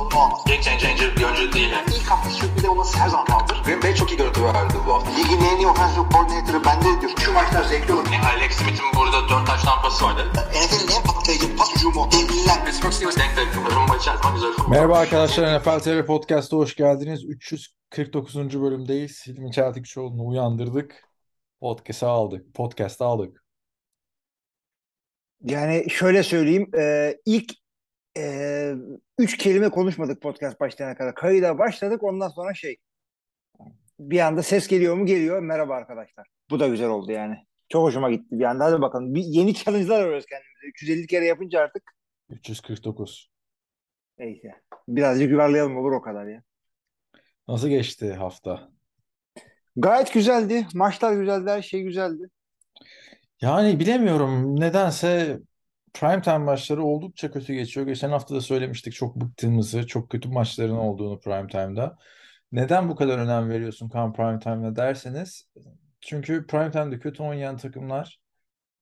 sorunu olmaz. Game changer bir oyuncu değil. Yani. İlk hafta sürpriz olması her zaman kaldır. Green Bay çok iyi görüntü verdi bu hafta. Ligin en iyi offensive coordinator'ı bende diyor. Şu maçlar zevkli olur. Yani Alex Smith'in burada 4 taş tampası vardı. NFL'in en patlayıcı pas hücumu. Devliler. Pittsburgh Steelers denk denk. Rumba içer zaman güzel. Merhaba arkadaşlar NFL TV Podcast'a hoş geldiniz. 349. bölümdeyiz. Hilmi Çeltikçioğlu'nu uyandırdık. Podcast'a aldık. Podcast'a aldık. Yani şöyle söyleyeyim. E, ilk e, üç kelime konuşmadık podcast başlayana kadar. Kayıda başladık ondan sonra şey bir anda ses geliyor mu geliyor. Merhaba arkadaşlar. Bu da güzel oldu yani. Çok hoşuma gitti bir anda. Hadi bakalım. Bir, yeni challenge'lar arıyoruz kendimize. 350 kere yapınca artık 349. neyse. Birazcık yuvarlayalım olur o kadar ya. Nasıl geçti hafta? Gayet güzeldi. Maçlar güzeldi. Her şey güzeldi. Yani bilemiyorum. Nedense primetime maçları oldukça kötü geçiyor. Geçen hafta da söylemiştik çok bıktığımızı, çok kötü maçların olduğunu primetime'da. Neden bu kadar önem veriyorsun kan primetime'da derseniz çünkü primetime'da kötü oynayan takımlar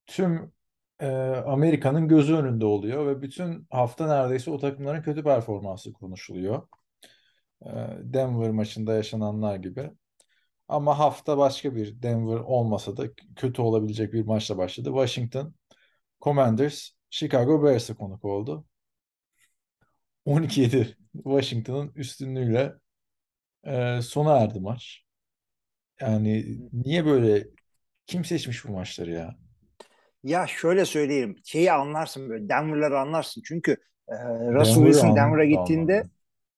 tüm e, Amerika'nın gözü önünde oluyor ve bütün hafta neredeyse o takımların kötü performansı konuşuluyor. E, Denver maçında yaşananlar gibi. Ama hafta başka bir Denver olmasa da kötü olabilecek bir maçla başladı. Washington Commanders Chicago Bears'e konuk oldu. 12-7 Washington'ın üstünlüğüyle e, sona erdi maç. Yani niye böyle kim seçmiş bu maçları ya? Ya şöyle söyleyeyim. Şeyi anlarsın böyle. Denver'ları anlarsın. Çünkü e, Russell Wilson anladım, Denver'a gittiğinde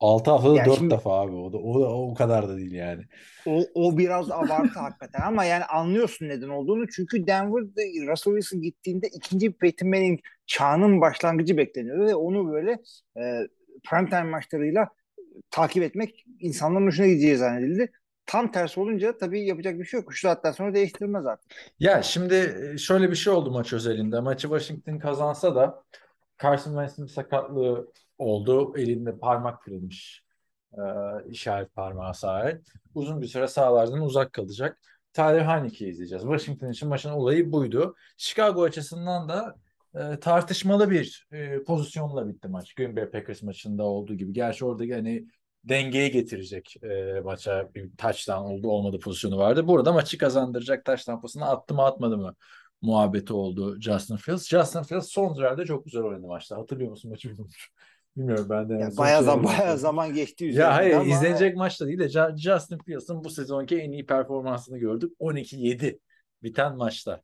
6 haftada Yani 4 şimdi- defa abi. O da, o da o kadar da değil yani. O, o biraz abartı hakikaten ama yani anlıyorsun neden olduğunu. Çünkü Denver'da Russell Wilson gittiğinde ikinci Peyton Manning çağının başlangıcı bekleniyordu ve onu böyle e, primetime maçlarıyla takip etmek insanların hoşuna gideceği zannedildi. Tam tersi olunca tabii yapacak bir şey yok. Şu saatten sonra değiştirilmez artık. Ya şimdi e, şöyle bir şey oldu maç özelinde. Maçı Washington kazansa da Carson Wentz'in sakatlığı oldu. Elinde parmak kırılmış. Ee, işaret parmağı sahip. Uzun bir süre sahalardan uzak kalacak. Tyler Heinicke'yi izleyeceğiz. Washington için maçın olayı buydu. Chicago açısından da e, tartışmalı bir e, pozisyonla bitti maç. Green Bay Packers maçında olduğu gibi. Gerçi orada yani dengeye getirecek e, maça bir touchdown oldu olmadı pozisyonu vardı. Burada maçı kazandıracak touchdown pasını attı mı atmadı mı muhabbeti oldu Justin Fields. Justin Fields son drive'de çok güzel oynadı maçta. Hatırlıyor musun maçı bilmiyorum ben de. Yani bayağı, zaman, bayağı zaman geçti Ya üzerinden hayır ama izlenecek maçta değil de Ju- Justin Fields'ın bu sezonki en iyi performansını gördük. 12-7 biten maçta.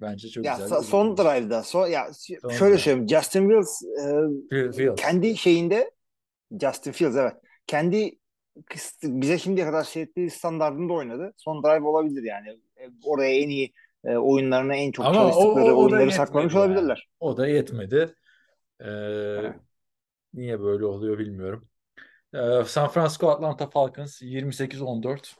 Bence çok ya güzel. so- son drive'da son, ya Son şöyle drive. söyleyeyim Justin Fields e, Fields. Kendi şeyinde Justin Fields evet. Kendi bize şimdiye kadar seyrettiği standartında oynadı. Son drive olabilir yani. E, Oraya en iyi e, oyunlarına en çok Ama o- çalıştıkları o- o da oyunları saklamış yani. olabilirler. O da yetmedi. Ee, niye böyle oluyor bilmiyorum. Ee, San Francisco Atlanta Falcons 28-14.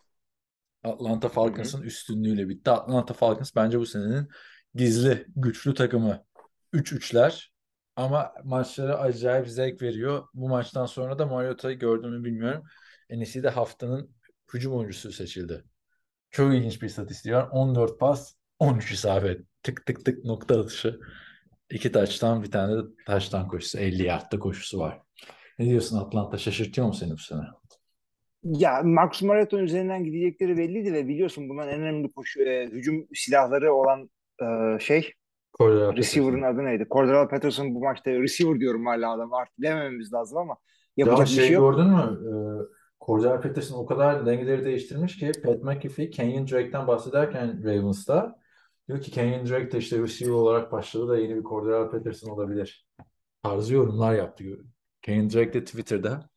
Atlanta Falcons'ın üstünlüğüyle bitti. Atlanta Falcons bence bu senenin gizli güçlü takımı. 3-3'ler ama maçları acayip zevk veriyor. Bu maçtan sonra da Mariota'yı gördüğümü bilmiyorum. NFC'de haftanın hücum oyuncusu seçildi. Çok ilginç bir istatistik var. 14 pas, 13 isabet. Tık tık tık nokta atışı. İki taçtan bir tane de taçtan koşusu. 50 yardta koşusu var. Ne diyorsun Atlanta? Şaşırtıyor mu seni bu sene? Ya Marcus Mariota üzerinden gidecekleri belliydi ve biliyorsun bunların en önemli koşu, e, hücum silahları olan e, şey Cordell receiver'ın adı neydi? Cordell Patterson bu maçta receiver diyorum hala adam artık bilemememiz lazım ama Ya yapacak bir şey şey yok. gördün mü? Ee, Cordell Patterson o kadar dengeleri değiştirmiş ki Pat McAfee Kenyon Drake'den bahsederken Ravens'ta diyor ki Kenyon Drake de işte receiver olarak başladı da yeni bir Cordell Patterson olabilir. Tarzı yorumlar yaptı. Kenyon Drake de Twitter'da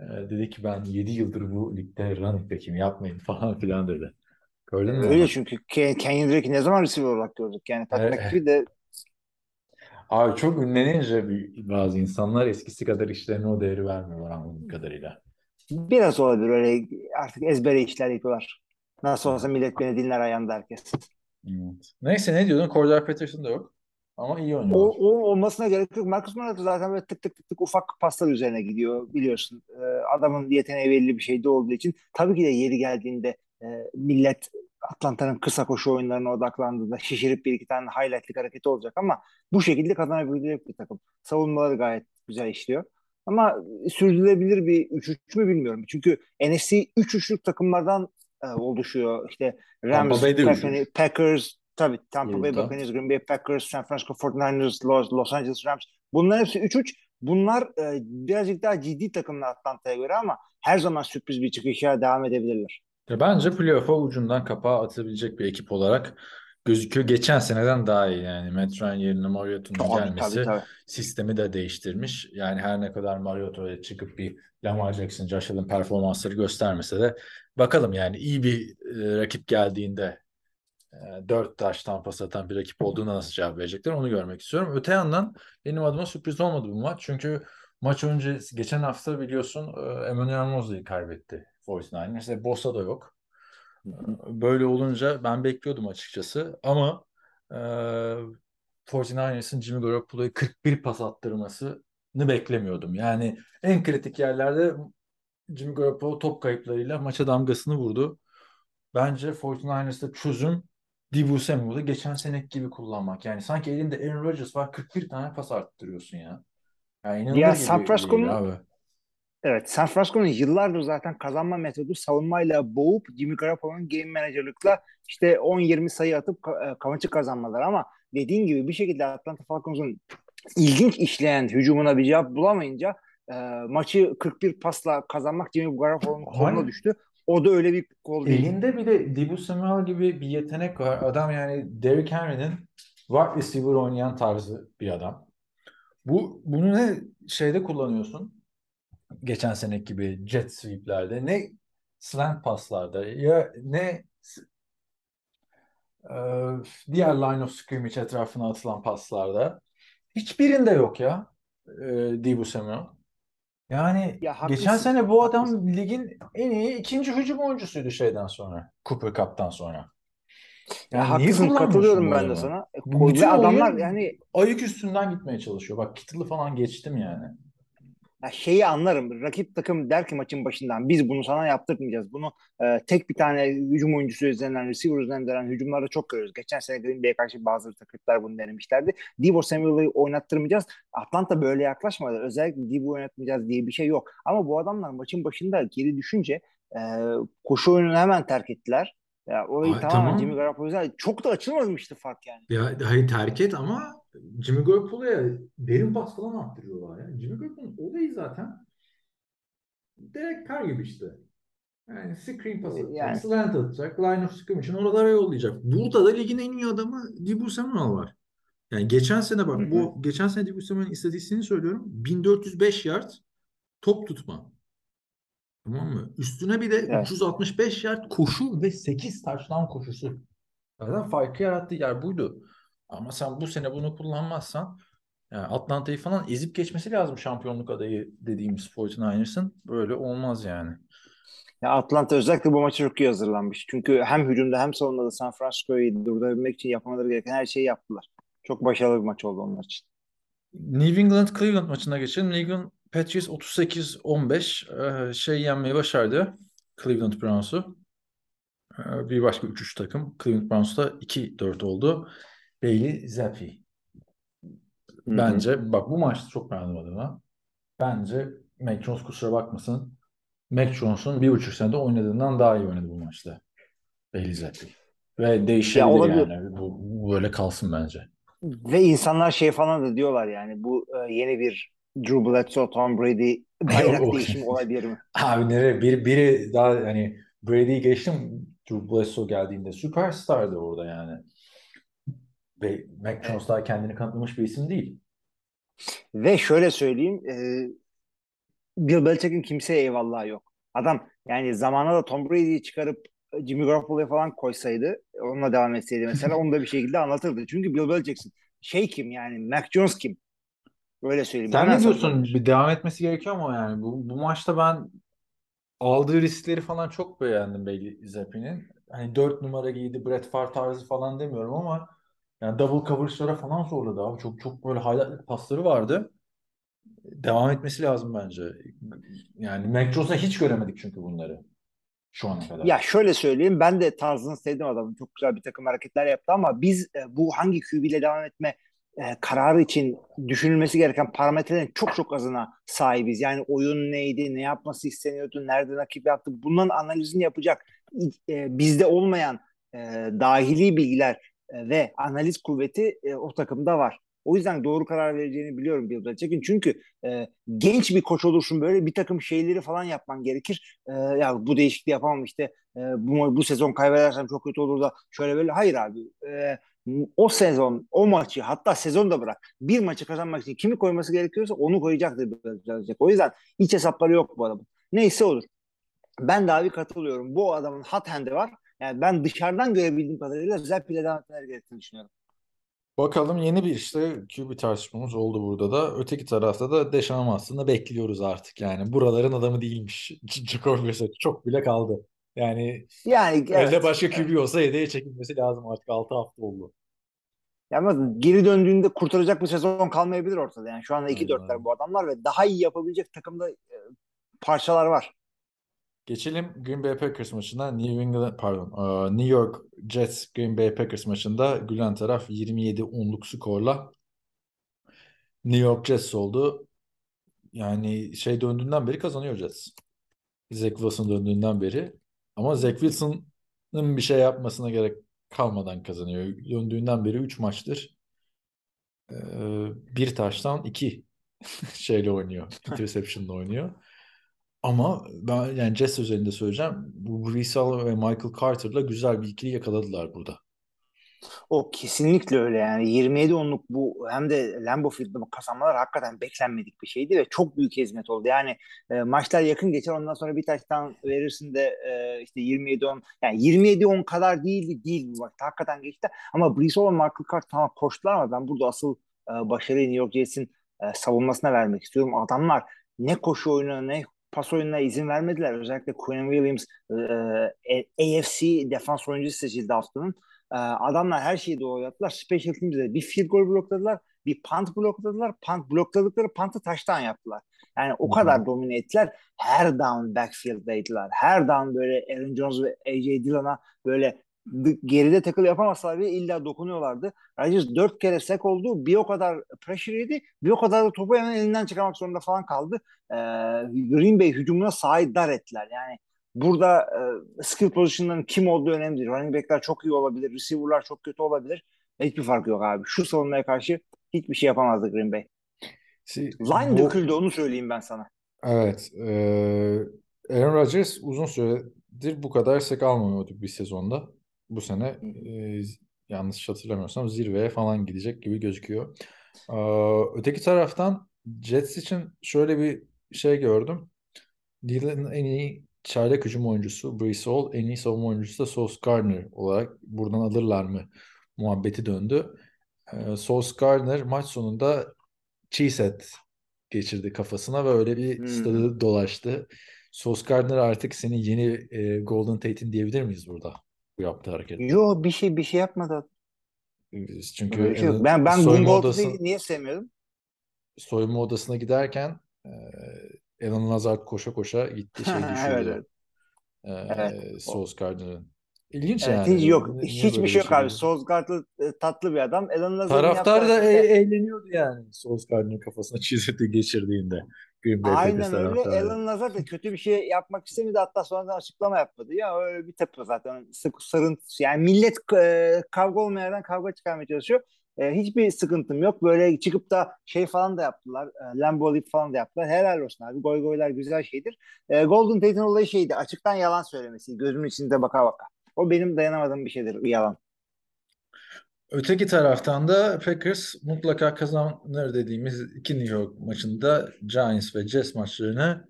dedi ki ben 7 yıldır bu ligde running back'im yapmayın falan filan dedi. Gördün mü Öyle çünkü Ke- Kenyon Drake'i ne zaman receiver olarak gördük? Yani Pat McAfee de Abi çok ünlenince bazı insanlar eskisi kadar işlerine o değeri vermiyorlar anladığım kadarıyla. biraz olabilir öyle artık ezbere işler yapıyorlar. Nasıl olsa millet beni dinler ayağında herkes. Evet. Neyse ne diyordun? Cordell Patterson da yok. Ama iyi O, oynuyorlar. o olmasına gerek yok. Marcus Mariota zaten böyle tık tık tık tık ufak paslar üzerine gidiyor biliyorsun. Ee, adamın yeteneği belli bir şeyde olduğu için tabii ki de yeri geldiğinde e, millet Atlanta'nın kısa koşu oyunlarına odaklandığında şişirip bir iki tane highlightlik hareketi olacak ama bu şekilde kazanabilecek bir takım. Savunmaları gayet güzel işliyor. Ama sürdürülebilir bir 3-3 mü bilmiyorum. Çünkü NFC 3-3'lük takımlardan e, oluşuyor. İşte Rams. Packers tabii Tampa Bay. Buccaneers, Green Bay Packers, San Francisco 49ers, Los, Los Angeles Rams. Bunların hepsi 3-3. Bunlar e, birazcık daha ciddi takımlar Atlanta'ya göre ama her zaman sürpriz bir çıkışa devam edebilirler. Ya bence playoff'a ucundan kapağı atabilecek bir ekip olarak gözüküyor. Geçen seneden daha iyi yani. Matt Ryan yerine Mariota'nın gelmesi tabii, tabii. sistemi de değiştirmiş. Yani her ne kadar Mariota'ya çıkıp bir Lamar Jackson, Josh Allen performansları göstermese de bakalım yani iyi bir e, rakip geldiğinde e, dört taştan pas atan bir rakip olduğuna nasıl cevap verecekler onu görmek istiyorum. Öte yandan benim adıma sürpriz olmadı bu maç. Çünkü maç önce geçen hafta biliyorsun e, Emmanuel Mosley'i kaybetti 49ers. E, Bosa da yok. Böyle olunca ben bekliyordum açıkçası ama e, 49ers'ın Jimmy Garoppolo'ya 41 pas attırmasını beklemiyordum. Yani en kritik yerlerde Jimmy Garoppolo top kayıplarıyla maça damgasını vurdu. Bence 49ers'ta çözüm Deebo Samuel'ı geçen seneki gibi kullanmak. Yani sanki elinde Aaron Rodgers var 41 tane pas arttırıyorsun ya. Yani Ya San Francisco'nun. Evet, San Francisco'nun yıllardır zaten kazanma metodu savunmayla boğup Jimmy Garoppolo'nun game managerlıkla işte 10-20 sayı atıp ka- e, kavanozu kazanmaları ama dediğin gibi bir şekilde Atlanta Falcons'un ilginç işleyen hücumuna bir cevap bulamayınca e, maçı 41 pasla kazanmak Jimmy Garoppolo'nun koluna düştü. O da öyle bir gol değil. Elinde bir de Deebo Samuel gibi bir yetenek var. Adam yani Derrick Henry'nin wide receiver oynayan tarzı bir adam. Bu bunu ne şeyde kullanıyorsun? Geçen seneki gibi jet sweep'lerde ne slant paslarda ya ne e, diğer line of scrimmage etrafına atılan paslarda hiçbirinde yok ya e, Deebo Samuel. Yani Ya geçen haklısın, sene bu adam haklısın. ligin en iyi ikinci hücum oyuncusuydu şeyden sonra. Cooper Cup'tan sonra. Ya Yani niye haklısın kullanmıyorsun katılıyorum bu ben de adamı? sana. E, bütün adamlar oyun yani ayık üstünden gitmeye çalışıyor. Bak Kittle'ı falan geçtim yani. Ya şeyi anlarım. Rakip takım der ki maçın başından biz bunu sana yaptırmayacağız. Bunu e, tek bir tane hücum oyuncusu üzerinden, receiver üzerinden hücumlarda çok görüyoruz. Geçen sene Green Bay'e karşı bazı takımlar bunu denemişlerdi. Deebo Samuel'ı oynattırmayacağız. Atlanta böyle yaklaşmadı. Özellikle Deebo oynatmayacağız diye bir şey yok. Ama bu adamlar maçın başında geri düşünce e, koşu oyununu hemen terk ettiler. Ya orayı Ay, tamamen tamam. Jimmy Garoppolo yüzünden- çok da açılmamıştı fark yani. Ya hayır terk et ama Jimmy Garoppolo'ya derin pas falan attırıyorlar ya. Jimmy Garoppolo'nun olayı zaten Derek Carr gibi işte. Yani screen pas atacak, Yani. slant atacak, line of scrimmage'in oralara yollayacak. Burada da ligin en iyi adamı Deebo Samuel var. Yani geçen sene bak bu geçen sene Deebo Samuel'in istatistiğini söylüyorum. 1405 yard top tutma. Tamam mı? Üstüne bir de Evet. 365 yard koşu ve 8 touchdown koşusu. Zaten farkı yarattığı yer buydu. Ama sen bu sene bunu kullanmazsan yani Atlanta'yı falan ezip geçmesi lazım şampiyonluk adayı dediğimiz 49ers'ın. Böyle olmaz yani. Ya Atlanta özellikle bu maçı çok iyi hazırlanmış. Çünkü hem hücumda hem savunmada San Francisco'yu durdurabilmek için yapmaları gereken her şeyi yaptılar. Çok başarılı bir maç oldu onlar için. New England Cleveland maçına geçelim. New England Patriots 38-15 e, şey yenmeyi başardı. Cleveland Browns'u. E, Bir başka 3-3 takım. Cleveland Browns'ta 2-4 oldu. Bailey Zappi. Bence bak bu maçta çok beğendim adına. Bence Mac Jones kusura bakmasın. Mac Jones'un bir buçuk senede oynadığından daha iyi oynadı bu maçta. Bailey Zappi. Ve değişebilir Ya yani. Bu, bu böyle kalsın bence. Ve insanlar şey falan da diyorlar yani bu e, yeni bir Drew Bledsoe, Tom Brady bayrak Yok. değişimi olabilir mi? Abi nereye? Biri, biri daha hani Brady'yi geçtim. Drew Bledsoe geldiğinde süperstardı orada yani. Ve Mac Jones daha kendini kanıtlamış bir isim değil. Ve şöyle söyleyeyim e, Bill Belichick'in kimseye eyvallahı yok. Adam yani zamanında da Tom Brady'yi çıkarıp Jimmy Garoppolo'ya falan koysaydı onunla devam etseydi mesela onu da bir şekilde anlatırdı. Çünkü Bill Belichick'sin. Şey kim yani Mac Jones kim? Öyle söyleyeyim. Sen ne diyorsun? Bir devam etmesi gerekiyor mu yani? Bu, bu maçta ben aldığı riskleri falan çok beğendim Bailey Zappi'nin. Hani 4 numara giydi, Brett Favre tarzı falan demiyorum ama yani double coverage'lara falan zorladı abi. Çok çok böyle highlight'lı pasları vardı. Devam etmesi lazım bence. Yani Mac Jones'a hiç göremedik çünkü bunları. şu ana kadar. Ya şöyle söyleyeyim ben de tarzını sevdim adamın. Çok güzel bir takım hareketler yaptı ama biz e, bu hangi QB ile devam etme e, kararı için düşünülmesi gereken parametrelerin çok çok azına sahibiz. Yani oyun neydi, ne yapması isteniyordu, nerede rakip yaptı bunların analizini yapacak e, bizde olmayan e, dahili bilgiler e, ve analiz kuvveti e, o takımda var. O yüzden doğru karar vereceğini biliyorum Bill Belichick'in. Çünkü e, genç bir koç olursun böyle bir takım şeyleri falan yapman gerekir. E, ya bu değişikliği yapamam işte e, bu, bu sezon kaybedersem çok kötü olur da şöyle böyle. Hayır abi. E, o sezon, o maçı hatta sezon da bırak. Bir maçı kazanmak için kimi koyması gerekiyorsa onu koyacaktır. O yüzden iç hesapları yok bu adamın. Neyse olur. Ben de abi katılıyorum. Bu adamın hot hand'i var. Yani ben dışarıdan görebildiğim kadarıyla güzel pile devam etmeleri gerektiğini düşünüyorum. Bakalım yeni bir işte QB tartışmamız oldu burada da. Öteki tarafta da Deşan'ı aslında bekliyoruz artık yani. Buraların adamı değilmiş. Jacob çok bile kaldı. Yani Yani elde evet. başka QB olsa yedeğe çekilmesi lazım artık 6 hafta oldu. Ya ama geri döndüğünde kurtaracak bir sezon kalmayabilir ortada. Yani şu anda Aynen 2-4'ler bu adamlar ve daha iyi yapabilecek takımda e, parçalar var. Geçelim Green Bay Packers maçına. New England pardon, e, New York Jets Green Bay Packers maçında gülen taraf 27-10'luk skorla New York Jets oldu. Yani şey döndüğünden beri kazanıyor Jets. Zach Wilson döndüğünden beri. Ama Zach Wilson'ın bir şey yapmasına gerek kalmadan kazanıyor. Döndüğünden beri 3 maçtır. e, bir taştan iki şeyle oynuyor. Interception'la oynuyor. Ama ben yani Jets özelinde söyleyeceğim. Bu Brees ve Michael Carter'la güzel bir ikili yakaladılar burada. O kesinlikle öyle yani 27-10'luk bu hem de Lambeau Field'da bu kazanmalar hakikaten beklenmedik bir şeydi ve çok büyük hizmet oldu. Yani e, maçlar yakın geçer ondan sonra bir taştan verirsin de e, işte 27-10 yani 27-10 kadar değildi değil bu maçta hakikaten geçti. Ama Brees Hall ve Michael Carter tamam koştular ama ben burada asıl e, başarıyı New York Jets'in e, savunmasına vermek istiyorum. Adamlar ne koşu oyununa ne pas oyununa izin vermediler. Özellikle Quinn Williams e, AFC defans oyuncusu seçildi haftanın. E, adamlar her şeyi doğru yaptılar. Special Teams'de bir field goal blokladılar. Bir punt blokladılar. Punt blokladıkları punt'ı taştan yaptılar. Yani o kadar domine ettiler. Her down backfield'daydılar. Her down böyle Aaron Jones ve AJ Dillon'a böyle geride takıl yapamasalar bile illa dokunuyorlardı. Rodgers dört kere sek oldu. Bir o kadar pressure yedi. Bir o kadar da topu hemen elinden çıkarmak zorunda falan kaldı. Ee, Green Bay hücumuna sahip dar ettiler. Yani burada e, skill pozisyonların kim olduğu önemli değil. Running back'ler çok iyi olabilir. Receiver'lar çok kötü olabilir. Hiçbir fark yok abi. Şu savunmaya karşı hiçbir şey yapamazdı Green Bay. Line Bu- döküldü onu söyleyeyim ben sana. Evet. eee Aaron Rodgers uzun süredir bu kadar sek almıyorduk bir sezonda. Bu sene eee, yanlış hatırlamıyorsam zirveye falan gidecek gibi gözüküyor. Eee, öteki taraftan Jets için şöyle bir şey gördüm. Ligin en iyi çaylak hücum oyuncusu Brees Hall, en iyi savunma oyuncusu da Sauce Gardner olarak buradan alırlar mı muhabbeti döndü. Eee Sauce Gardner maç sonunda cheesehead geçirdi kafasına ve öyle bir Hmm. stadı dolaştı. Sauce Gardner artık senin yeni e, Golden Tate'in diyebilir miyiz burada? Bu yaptığı hareket. Yo bir şey bir şey yapmadı. Çünkü Öyle şey yok. Ben ben Gungold'u odası- niye sevmiyorum? soyunma odasına giderken e, Alan Lazard koşa koşa gitti şey Evet, düşürdü. evet. E, Evet. Sauce Gardner'ın. İlginç Evet, yani. hiç yok. Niye Hiçbir şey yok abi. şey Sozgart'lı e, tatlı bir adam. Alan Lazar'ın Taraftar da e- hareketler- eğleniyordu yani Gardner'ın kafasına cheesehead'i geçirdiğinde. Green Bay Packers Aynen öyle. Alan Lazar da kötü bir şey yapmak istemedi. Hatta sonradan açıklama yapmadı. Ya öyle bir tepe zaten. Sık sarıntı. Yani millet e, kavga olmayan yerden kavga çıkarmaya çalışıyor. E, hiçbir sıkıntım yok. Böyle çıkıp da şey falan da yaptılar. E, Lambo Leap falan da yaptılar. Helal olsun abi. Goy goylar güzel şeydir. E, Golden Tate'in olayı şeydi. Açıktan yalan söylemesi. Gözümün içinde baka baka. O benim dayanamadığım bir şeydir. Yalan. Öteki taraftan da Packers mutlaka kazanır dediğimiz iki New York maçında Giants ve Jets maçlarını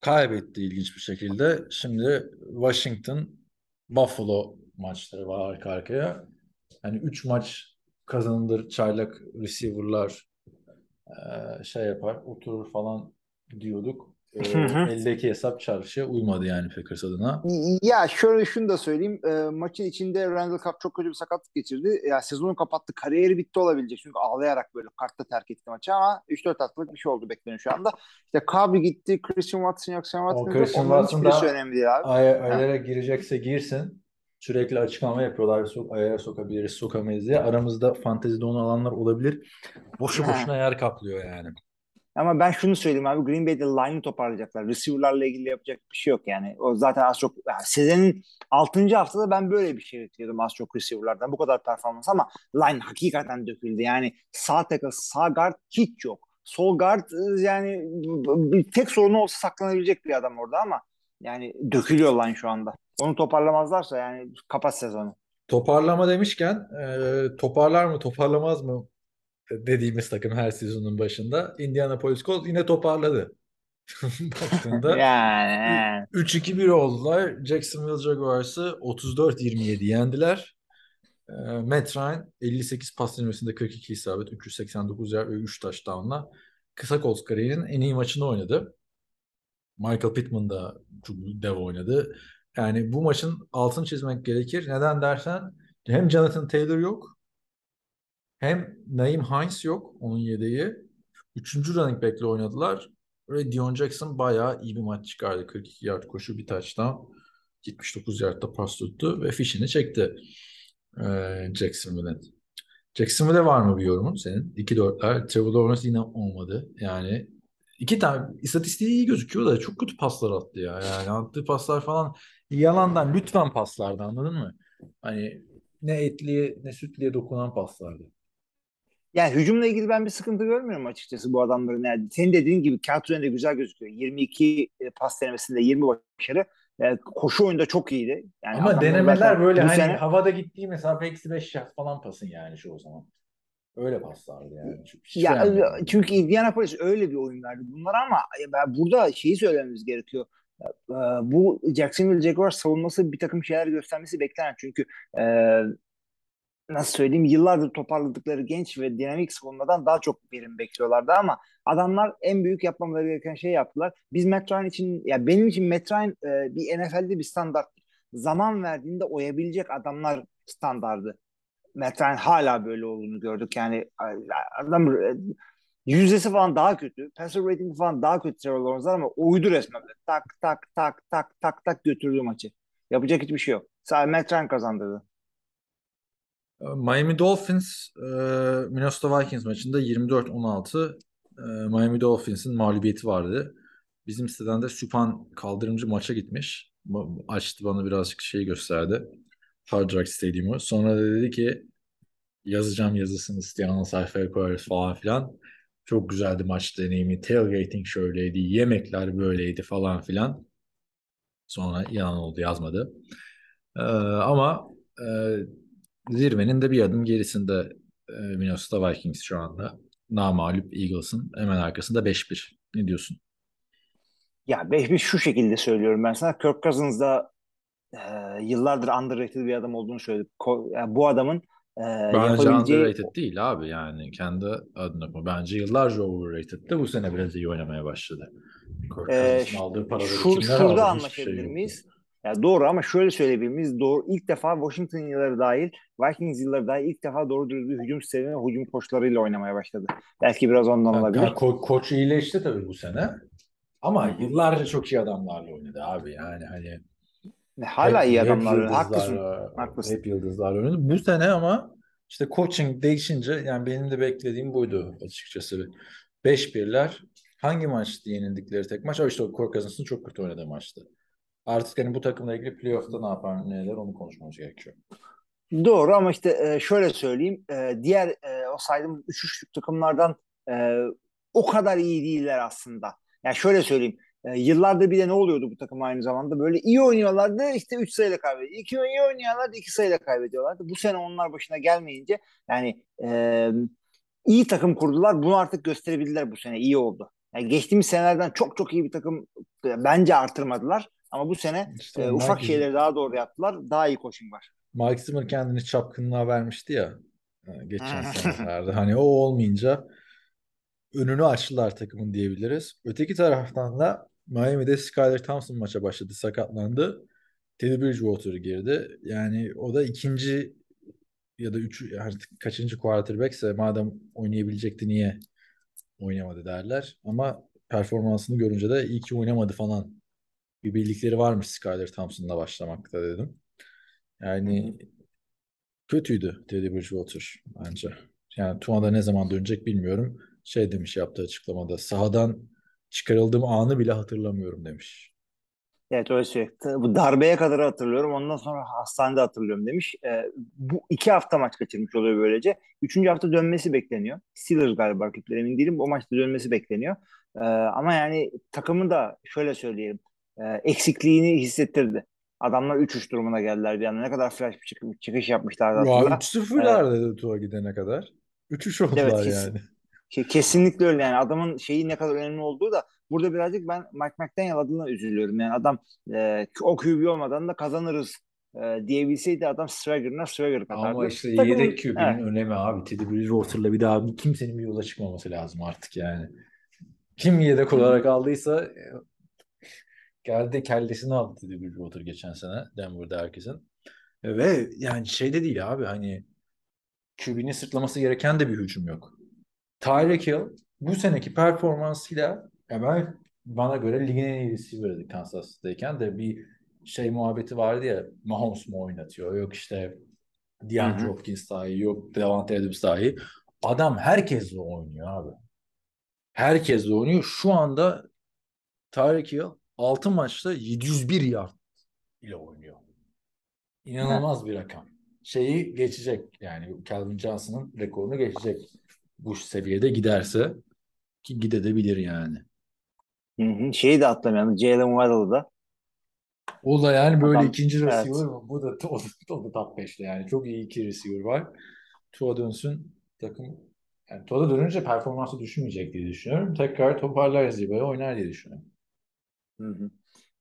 kaybetti ilginç bir şekilde. Şimdi Washington Buffalo maçları var arka arkaya. Hani 3 maç kazanılır çaylak receiver'lar eee, şey yapar oturur falan diyorduk. e, eldeki hesap çarşıya uymadı yani Packers adına. Ya şöyle şunu da söyleyeyim. E, maçın içinde Randall Cobb çok kötü bir sakatlık geçirdi. Ya sezonu kapattı. Kariyeri bitti olabilecek. Çünkü ağlayarak böyle kartta terk etti maçı ama 3-4 haftalık bir şey oldu bekleniyor şu anda. İşte Cobb gitti. Christian Watson yok. Sam Watson yok. Christian Watson da önemli değil abi. Aya, aylara girecekse girsin. Sürekli açıklama yapıyorlar. Sok, ayara sokabiliriz, sokamayız diye. Aramızda fantezide onu alanlar olabilir. Boşu boşuna yer kaplıyor yani. Ama ben şunu söyleyeyim abi Green Bay'de line'ı toparlayacaklar. Receiver'larla ilgili yapacak bir şey yok yani. O zaten az çok Sezen'in 6. haftada ben böyle bir şey bekliyordum az çok receiver'lardan. Bu kadar performans ama line hakikaten döküldü. Yani sağ tackle, sağ guard hiç yok. Sol guard e, yani tek sorunu olsa saklanabilecek bir adam orada ama yani dökülüyor line şu anda. Onu toparlamazlarsa yani kapat sezonu. Toparlama demişken e, toparlar mı toparlamaz mı dediğimiz takım her sezonun başında Indianapolis Colts yine toparladı. Baktığında Yani 3-2-1 oldular. Jacksonville Jaguars'ı 34-27 yendiler. E, Matt Ryan 58 pas denemesinde 42 isabet, 389 yer ve 3 touchdown'la kısa Colts kariyerinin en iyi maçını oynadı. Michael Pittman da çok dev oynadı. Yani bu maçın altını çizmek gerekir. Neden dersen hem Jonathan Taylor yok hem Naeem Hines yok onun yedeği. Üçüncü running back'le oynadılar. Ve Dion Jackson bayağı iyi bir maç çıkardı. 42 yard koşu bir touchdown. 79 yardta pas tuttu ve fişini çekti ee, Jacksonville'in. Jacksonville'e var mı bir yorumun senin? 2-4'ler. Trevor Lawrence yine olmadı. Yani iki tane istatistiği iyi gözüküyor da çok kötü paslar attı ya. Yani attığı paslar falan yalandan lütfen paslardı anladın mı? Hani ne etliye ne sütliye dokunan paslardı. Yani hücumla ilgili ben bir sıkıntı görmüyorum açıkçası bu adamların. Yani senin dediğin gibi kağıt üzerinde güzel gözüküyor. 22 e, pas denemesinde 20 başarı. Yani koşu oyunda çok iyiydi. Yani Ama denemeler böyle hani sene- havada gittiği mesafe eksi 5 yard falan pasın yani şu o zaman. Öyle paslardı yani. Hiç ya çünkü Indianapolis öyle bir oyun verdi bunlar ama burada şeyi söylememiz gerekiyor. Ee, Bu Jacksonville Jaguars savunması bir takım şeyler göstermesi beklenen. Çünkü e, nasıl söyleyeyim yıllardır toparladıkları genç ve dinamik savunmadan daha çok verim bekliyorlardı ama adamlar en büyük yapmamaları gereken şeyi yaptılar. Biz Matt için ya benim için Matt e, bir NFL'de bir standart. Zaman verdiğinde oyabilecek adamlar standardı. Matt hala böyle olduğunu gördük. Yani adam yüzdesi falan daha kötü. Passer rating falan daha kötü Trevor Lawrence'dan ama uydu resmen. Tak tak tak tak tak tak götürdü maçı. Yapacak hiçbir şey yok. Sadece Matt Ryan kazandırdı. Miami Dolphins e, Minnesota Vikings maçında 24-16 e, Miami Dolphins'in mağlubiyeti vardı. Bizim siteden de Süpan kaldırımcı maça gitmiş. Açtı bana birazcık şey gösterdi. Hard Rock Stadium'u. Sonra da dedi ki yazacağım yazısını isteyen sayfaya koyarız falan filan. Çok güzeldi maç deneyimi. Tailgating şöyleydi. Yemekler böyleydi falan filan. Sonra yalan oldu yazmadı. Ee, ama e, zirvenin de bir adım gerisinde e, Minnesota Vikings şu anda. Namağlup Eagles'ın hemen arkasında 5-1. Ne diyorsun? Ya bir şu şekilde söylüyorum ben sana. Kirk Cousins da e, yıllardır underrated bir adam olduğunu söyledim. Ko- yani bu adamın e, Bence yapabileceği underrated değil abi yani kendi adına. Bence yıllarca overrated'dı. Bu sene biraz iyi oynamaya başladı. Kirk Cousins'ın aldığı paraları aldı? şurada şey anlaşabilir yok. miyiz? Ya doğru ama şöyle söyleyebilir miyiz? Doğru. İlk defa Washington yılları dahil, Vikings yılları dahil ilk defa doğru bir hücum sistemi hücum koçlarıyla oynamaya başladı. Belki biraz ondan Ya, olabilir. ko- koç iyileşti tabii bu sene. Ama yıllarca çok iyi adamlarla oynadı abi yani hani Hala hep, iyi hep adamlar. yıldızlar, Haklısın. Haklısın. hep yıldızlar oynadı. Bu sene ama işte coaching değişince yani benim de beklediğim buydu açıkçası. 5-1'ler hangi maçtı yenildikleri tek maç? O işte o çok kötü oynadığı maçtı. Artık hani bu takımla ilgili playoff'ta ne yapar neler onu konuşmamız gerekiyor. Doğru ama işte e, şöyle söyleyeyim. E, diğer e, o saydığım üç üçlük takımlardan o kadar iyi değiller aslında. Yani şöyle söyleyeyim. E, yıllardır bir de ne oluyordu bu takım aynı zamanda? Böyle iyi oynuyorlardı işte 3 sayıyla kaybediyor. İki iyi oynuyorlardı 2 sayıyla kaybediyorlardı. Bu sene onlar başına gelmeyince yani e, iyi takım kurdular. Bunu artık gösterebildiler bu sene. iyi oldu. Yani geçtiğimiz senelerden çok çok iyi bir takım e, bence artırmadılar. Ama bu sene İşte e, ufak gibi. şeyleri daha doğru yaptılar. Daha iyi koşum var. Mike Zimmer kendini çapkınlığa vermişti ya geçen senelerde. Hani o olmayınca önünü açtılar takımın diyebiliriz. Öteki taraftan da Miami'de Skyler Thompson maça başladı. Sakatlandı. Teddy Bridgewater girdi. Yani o da ikinci ya da üç artık kaçıncı quarterbackse madem oynayabilecekti niye oynamadı derler. Ama performansını görünce de iyi ki oynamadı falan. Bir bildikleri varmış Skyler Thompson'la başlamakta dedim. Yani kötüydü Teddy Bridgewater bence. Yani Tua'da ne zaman dönecek bilmiyorum. Şey demiş yaptığı açıklamada. Sahadan çıkarıldığım anı bile hatırlamıyorum demiş. Evet öyle şey. Bu darbeye kadar hatırlıyorum. Ondan sonra hastanede hatırlıyorum demiş. Ee, bu iki hafta maç kaçırmış oluyor böylece. Üçüncü hafta dönmesi bekleniyor. Steelers galiba rakipler emin değilim. O maçta dönmesi bekleniyor. Ee, ama yani takımın da şöyle söyleyelim. E, eksikliğini hissettirdi. Adamlar 3-3 durumuna geldiler bir anda. Ne kadar flash bir çıkış, çıkış yapmışlardı Ya hatırla. 3-0'lar dedi Tua gidene kadar. 3-3 oldular Evet, yani. Ke- Kesinlikle öyle yani adamın şeyi ne kadar önemli olduğu da burada birazcık ben Mike McDaniel adına üzülüyorum. Yani adam e, o QB olmadan da kazanırız e, diyebilseydi adam Swagger'ına Swagger katardı. Ama işte Takımın- yedek QB'nin Evet. önemi abi. Teddy Bridgewater'la bir daha kimsenin bir yola çıkmaması lazım artık yani. Kim yedek olarak aldıysa e, geldi kellesini aldı Teddy Bridgewater geçen sene Denver'da herkesin. E, Ve yani şey de değil abi hani QB'nin sırtlaması gereken de bir hücum yok. Tyreek Hill bu seneki performansıyla ya ben bana göre ligin en iyi receiver'ıydı Kansas'tayken de bir şey muhabbeti vardı ya Mahomes mu oynatıyor yok işte DeAndre. Hopkins daha iyi yok Davante Adams daha iyi. Adam herkesle oynuyor abi. Herkesle oynuyor. Şu anda Tyreek Hill 6 maçta 701 yard ile oynuyor. İnanılmaz bir rakam. Şeyi geçecek yani Calvin Johnson'ın rekorunu geçecek bu seviyede giderse ki gidebilir yani. Hı hı. Şeyi de atlamayalım. Jalen Waddle'ı da. O da yani böyle Adam- ikinci evet. receiver bu da, o, o da top 5'te yani. Çok iyi iki receiver var. Tua dönsün takım yani Tua dönünce performansı düşmeyecek diye düşünüyorum. Tekrar toparlar Ziba'ya oynar diye düşünüyorum. Hı hı.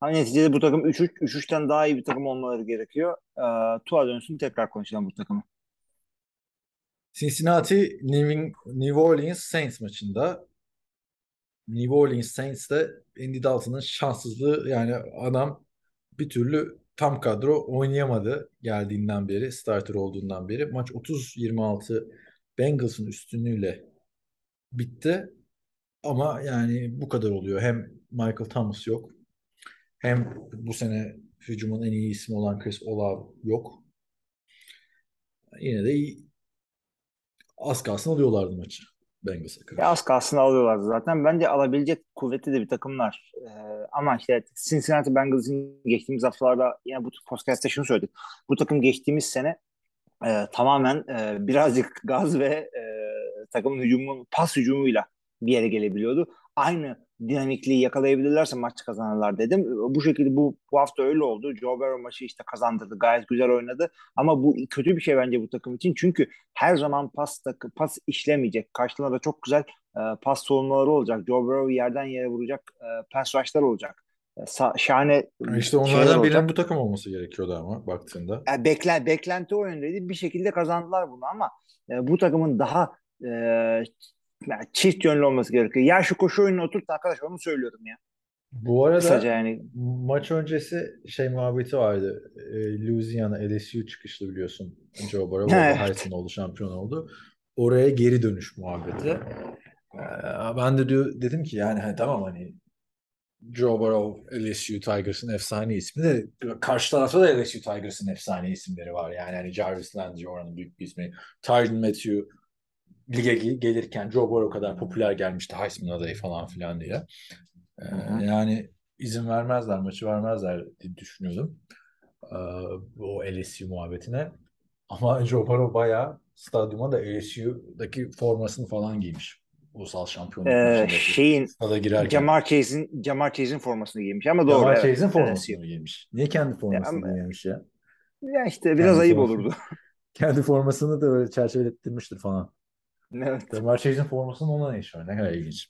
Ama neticede bu takım 3-3 3-3'ten daha iyi bir takım olmaları gerekiyor. Ee, Tua dönsün tekrar konuşalım bu takımı. Cincinnati New, Orleans Saints maçında. New Orleans Saints de Andy Dalton'ın şanssızlığı yani adam bir türlü tam kadro oynayamadı geldiğinden beri starter olduğundan beri. Maç 30-26 Bengals'ın üstünlüğüyle bitti. Ama yani bu kadar oluyor. Hem Michael Thomas yok hem bu sene hücumun en iyi ismi olan Chris Olave yok. Yine de iyi, az kalsın alıyorlardı maçı Bengals'a karşı. Az kalsın alıyorlardı zaten. Bence alabilecek kuvvetli de bir takımlar. Ee, ama işte Cincinnati Bengals'ın geçtiğimiz haftalarda yine bu podcast'te şunu söyledik. Bu takım geçtiğimiz sene e, tamamen e, birazcık gaz ve e, takımın hücumun pas hücumuyla bir yere gelebiliyordu. Aynı dinamikliği yakalayabilirlerse maç kazanırlar dedim. Bu şekilde bu, bu hafta öyle oldu. Joe Burrow maçı işte kazandırdı. Gayet güzel oynadı. Ama bu kötü bir şey bence bu takım için. Çünkü her zaman pas takı, pas işlemeyecek. Karşılığında da çok güzel e, pas savunmaları olacak. Joe Burrow yerden yere vuracak e, pass rush'lar olacak. E, sa- şahane İşte onlardan birinin bu takım olması gerekiyordu ama baktığında. Yani beklen, beklenti o yöndeydi. Bir şekilde kazandılar bunu ama e, bu takımın daha e, yani çift yönlü olması gerekiyor. Ya şu koşu oyununa oturt arkadaş onu söylüyorum ya. Bu arada Kısaca yani. maç öncesi şey muhabbeti vardı. E, Louisiana LSU çıkışlı biliyorsun. Joe Burrow Evet. Oldu, şampiyon oldu. Oraya geri dönüş muhabbeti. E, ben de diyor, dedim ki yani hani tamam hani Joe Burrow LSU Tigers'ın efsane ismi de karşı tarafta da LSU Tigers'ın efsane isimleri var. Yani hani Jarvis Landry oranın büyük bir ismi. Tyron Matthew lige gel- gelirken Joe Burrow kadar popüler gelmişti Heisman adayı falan filan diye. Ee, yani izin vermezler, maçı vermezler diye düşünüyordum. Ee, o LSU muhabbetine. Ama Joe Burrow bayağı stadyuma da LSU'daki formasını falan giymiş. Ulusal şampiyonluk E, maçındaki şeyin stada girerken. Jamar Chase'in Jamar Chase'in formasını giymiş ama doğru. Jamar evet. Chase'in formasını LSU. giymiş. Niye kendi formasını ama- giymemiş ya? Ya işte biraz Kendi ayıp forması. olurdu. Kendi formasını da böyle çerçevelettirmiştir falan. Evet. Jamar Chase'in formasının ona ne işi var? Ne kadar ilginç.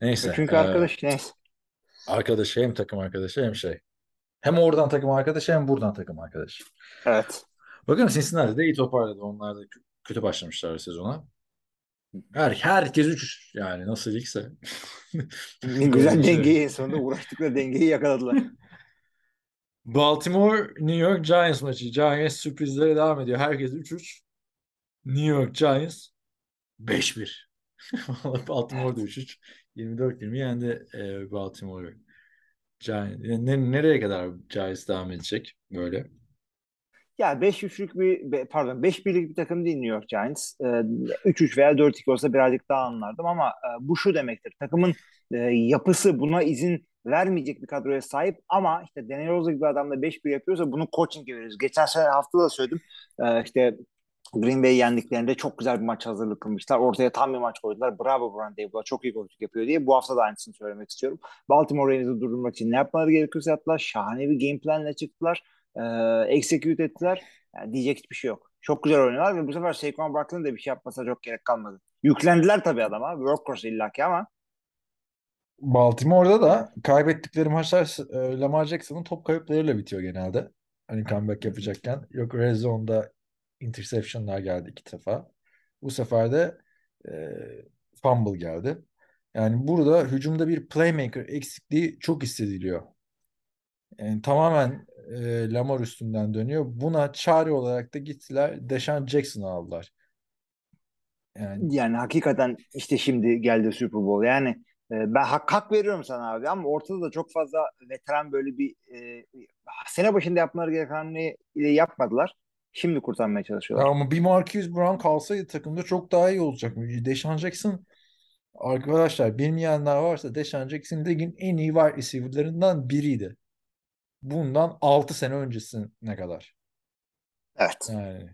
Neyse. Çünkü e, arkadaş neyse. arkadaşı hem takım arkadaşı hem şey. Hem oradan takım arkadaşı hem buradan takım arkadaşı. Evet. Bakın Cincinnati de iyi toparladı. Onlar da kö- kötü başlamışlar sezona. Her, herkes 3 yani nasıl ligse. Güzel dengeyi en sonunda uğraştıkları dengeyi yakaladılar. Baltimore New York Giants maçı. Giants sürprizlere devam ediyor. Herkes 3-3. New York Giants 5-1. Baltimore da 3-3. 24-20 yendi e, Baltimore Giants. Ne, nereye kadar Giants devam edecek böyle? Ya 5-3'lük bir pardon 5-1'lik bir takım değil New York Giants. Ee, 3-3 veya 4-2 olsa birazcık daha anlardım ama e, bu şu demektir. Takımın e, yapısı buna izin vermeyecek bir kadroya sahip ama işte Daniel Rose gibi adamla 5-1 yapıyorsa bunu coaching'e veririz. Geçen sene hafta da söyledim. İşte Green Bay yendiklerinde çok güzel bir maç hazırlık kılmışlar. Ortaya tam bir maç koydular. Bravo Brian Daboll'a çok iyi coaching yapıyor diye. Bu hafta da aynısını söylemek istiyorum. Baltimore Ravens'ı durdurmak için ne yapmaları gerekiyorsa yaptılar. Şahane bir game planla çıktılar. Ee, execute ettiler. Yani diyecek hiçbir şey yok. Çok güzel oynuyorlar ve bu sefer Saquon Barkley'in de bir şey yapmasına çok gerek kalmadı. Yüklendiler tabii adama. Workhorse illaki ama Baltimore'da da kaybettikleri maçlar e, Lamar Jackson'ın top kayıplarıyla bitiyor genelde. Hani comeback yapacakken. Yok red zone'da interception'lar geldi iki defa. Bu sefer de e, fumble geldi. Yani burada hücumda bir playmaker eksikliği çok hissediliyor. Yani tamamen e, Lamar üstünden dönüyor. Buna çare olarak da gittiler. Deshaun Jackson'ı aldılar. Yani yani hakikaten işte şimdi geldi Super Bowl. Yani e, ben hak, hak veriyorum sana abi ama ortada da çok fazla veteran böyle bir e, sene başında yapmaları gerekenleri yapmadılar. Şimdi kurtarmaya Ya çalışıyorlar. ama bir Marquise Brown kalsaydı takımda çok daha iyi olacak. Deshaun Jackson arkadaşlar bilmeyenler varsa Deshaun Jackson ligin en iyi wide receiver'larından biriydi. Bundan 6 sene öncesine kadar. Evet. Yani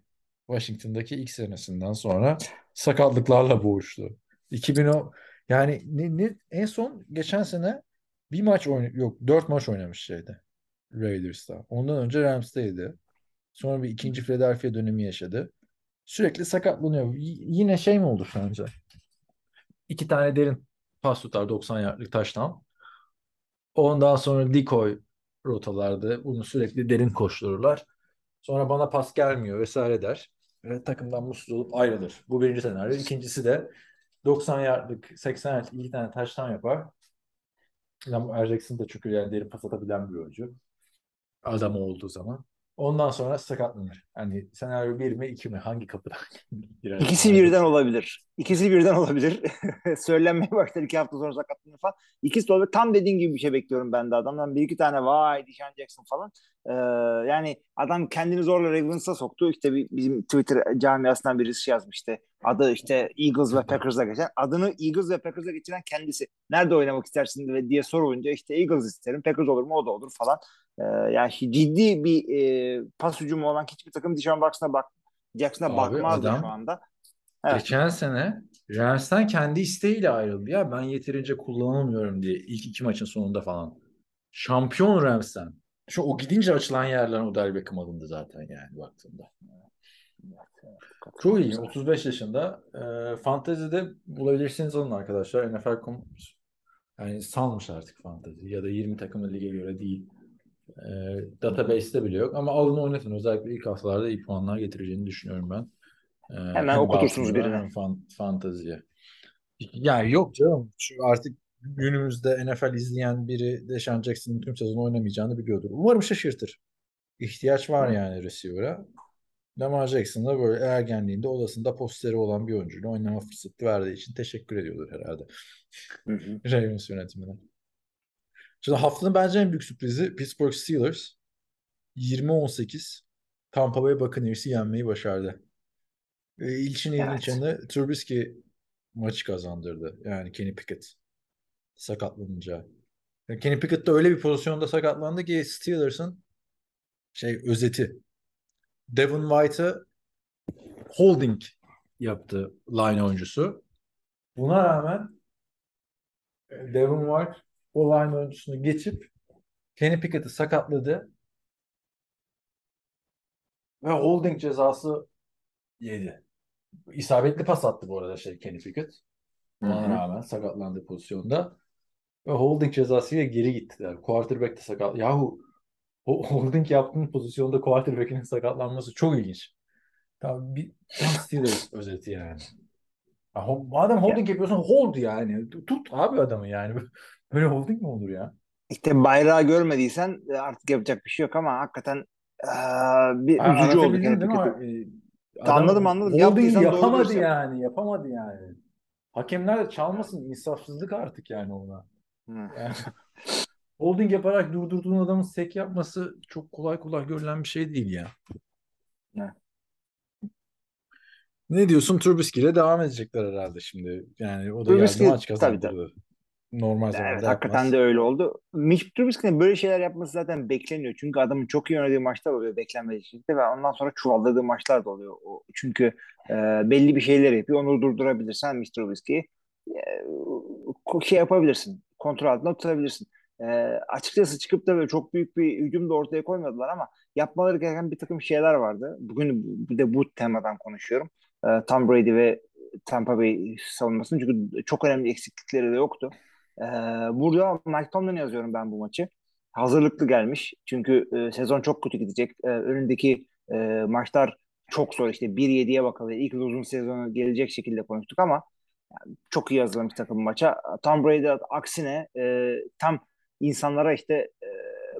Washington'daki ilk senesinden sonra sakatlıklarla boğuştu. 2010 yani ne, ne, en son geçen sene bir maç oyn yok 4 maç oynamış şeydi Raiders'ta. Ondan önce Rams'teydi. Sonra bir ikinci Philadelphia dönemi yaşadı. Sürekli sakatlanıyor. Y- yine şey mi oldu sence? İki tane derin pas tutar 90 yardlık taştan. Ondan sonra decoy rotalarda bunu sürekli derin koştururlar. Sonra bana pas gelmiyor vesaire der. Ve takımdan mutsuz olup ayrılır. Bu birinci senaryo. İkincisi de 90 yardlık 80 yardlık iki tane taştan yapar. Lamar Jackson da çünkü yani derin pas atabilen bir oyuncu. Adam olduğu zaman. Ondan sonra sakatlanır. Hani senaryo bir mi iki mi? Hangi kapıdan? İkisi birden olabilir. İkisi birden olabilir. Söylenmeye başladı iki hafta sonra sakatlanır falan. İkisi de olabilir. Tam dediğin gibi bir şey bekliyorum ben de adamdan. Bir iki tane vay Deshaun Jackson falan. Ee, yani adam kendini zorla Ravens'a soktu. İşte bir, bizim Twitter camiasından birisi şey yazmıştı. Adı işte Eagles ve Packers'a geçen. Adını Eagles ve Packers'a geçiren kendisi. Nerede oynamak istersin diye sorulunca işte Eagles isterim. Packers olur mu o da olur falan. Ee, yani ciddi bir e, pas hücumu olan hiçbir takım Deshaun Jackson'a bak Jackson'a bakmazdı adam şu anda. Evet. Geçen sene Rams'ten kendi isteğiyle ayrıldı. Ya ben yeterince kullanılmıyorum diye ilk iki maçın sonunda falan. Şampiyon Rams'ten. Şu o gidince açılan yerler Odell Beckham alındı zaten yani baktığında. Çok iyi. 35 yaşında. E, fantezide bulabilirsiniz alın arkadaşlar. NFL.com yani salmış artık fantezi. Ya da 20 takımlı lige göre değil. E, database'te bile yok. Ama alın oynatın. Özellikle ilk haftalarda iyi puanlar getireceğini düşünüyorum ben. E, Hemen hem okutursunuz birine. hem fan, fanteziye. Yani yok canım. Şu artık günümüzde NFL izleyen biri Deshaun Jackson'ın tüm sezon oynamayacağını biliyordur. Umarım şaşırtır. İhtiyaç var yani receiver'a. Lamar Jackson da böyle ergenliğinde odasında posteri olan bir oyuncuyla oynama fırsatı verdiği için teşekkür ediyordur herhalde. Ravens yönetimine. Şimdi haftanın bence en büyük sürprizi Pittsburgh Steelers 20-18 Tampa Bay Buccaneers'i yenmeyi başardı. Ve ilçin Evet. yanı Trubisky maçı kazandırdı. Yani Kenny Pickett sakatlanınca. Yani Kenny Pickett de öyle bir pozisyonda sakatlandı ki Steelers'ın şey özeti. Devin White'ı holding yaptı line oyuncusu. Buna rağmen e, Devin White o line oyuncusunu geçip Kenny Pickett'i sakatladı ve holding cezası yedi. İsabetli pas attı bu arada şey Kenny Pickett. Hı. rağmen sakatlandığı pozisyonda ve holding cezasıyla geri gittiler. Quarterback de sakat. Yahu holding yaptığın pozisyonda quarterback'in sakatlanması çok ilginç. Tabii bir tam Steelers özeti yani. Ya, ho- madem holding yapıyorsan hold yani. Tut abi adamı yani. Böyle holding mi olur ya? İşte bayrağı görmediysen e, artık yapacak bir şey yok ama hakikaten e, bir Ha, üzücü oldu. Anlatabildim Yani değil mi? kötü. Ee, adam Anladım, anladım. Holding Yaptıysan yapamadı yap. yani. Yapamadı yani. Hakemler de çalmasın. insafsızlık artık yani ona. Hı. Yani, holding yaparak durdurduğun adamın sek yapması çok kolay kolay görülen bir şey değil ya. Ne? Ne diyorsun? Trubisky ile devam edecekler herhalde şimdi. Yani o da Trubisky, geldi maç tabii, kazandırdı. Normal zamanda Evet yapmaz. hakikaten de öyle oldu. Mitch Trubisky'nin böyle şeyler yapması zaten bekleniyor. Çünkü adamın çok iyi oynadığı maçlar oluyor beklenmedik şekilde ve ondan sonra çuvalladığı maçlar da oluyor. Çünkü e, belli bir şeyler yapıyor. Onu durdurabilirsen Mitch Trubisky'yi e, şey yapabilirsin. Kontrol altında tutabilirsin. E, açıkçası çıkıp da böyle çok büyük bir hücum da ortaya koymadılar ama yapmaları gereken bir takım şeyler vardı. Bugün bir de bu temadan konuşuyorum. E, Tom Brady ve Tampa Bay savunmasının çünkü çok önemli eksiklikleri de yoktu. Ee, burada Mike Tomlin yazıyorum ben bu maçı. Hazırlıklı gelmiş. Çünkü e, sezon çok kötü gidecek. E, önündeki e, maçlar çok zor. İşte 1-7'ye bakalım. İlk uzun sezonu gelecek şekilde konuştuk ama yani çok iyi hazırlamış takım maça. Tom Brady aksine e, tam insanlara işte e,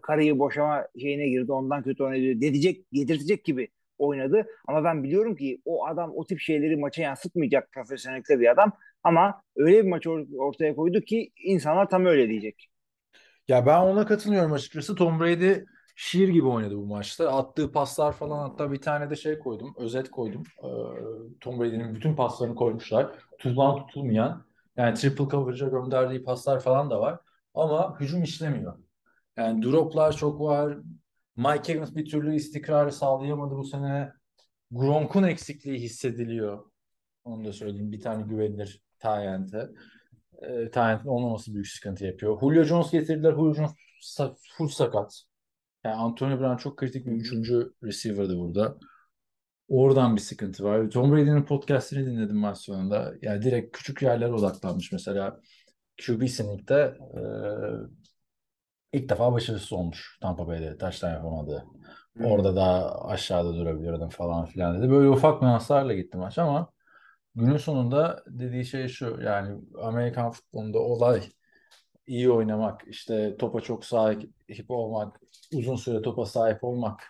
karıyı boşama şeyine girdi. Ondan kötü oynadı. Dedecek, yedirtecek gibi oynadı. Ama ben biliyorum ki o adam o tip şeyleri maça yansıtmayacak profesyonellikte bir adam. Ama öyle bir maç or- ortaya koydu ki insanlar tam öyle diyecek. Ya ben ona katılıyorum açıkçası. Tom Brady şiir gibi oynadı bu maçta. Attığı paslar falan hatta bir tane de şey koydum. Özet koydum. Ee, Tom Brady'nin bütün paslarını koymuşlar. Tutulan tutulmayan. Yani triple coverage'a gönderdiği paslar falan da var. Ama hücum işlemiyor. Yani droplar çok var. Mike Evans bir türlü istikrarı sağlayamadı bu sene. Gronk'un eksikliği hissediliyor. Onu da söyleyeyim. Bir tane güvenilir Tyent'e. E, Tyent'in olmaması büyük sıkıntı yapıyor. Julio Jones getirdiler. Julio Jones sa- full sakat. Yani Antonio Brown çok kritik bir üçüncü receiver'dı burada. Oradan bir sıkıntı var. Tom Brady'nin podcastini dinledim maç sonunda. Yani direkt küçük yerlere odaklanmış. Mesela QB Sneak'te e, ilk defa başarısız olmuş Tampa Bay'de. Taştan yapamadı. Orada daha aşağıda durabilirdim falan filan dedi. Böyle ufak nüanslarla gitti maç ama günün sonunda dediği şey şu yani Amerikan futbolunda olay iyi oynamak, işte topa çok sahip olmak, uzun süre topa sahip olmak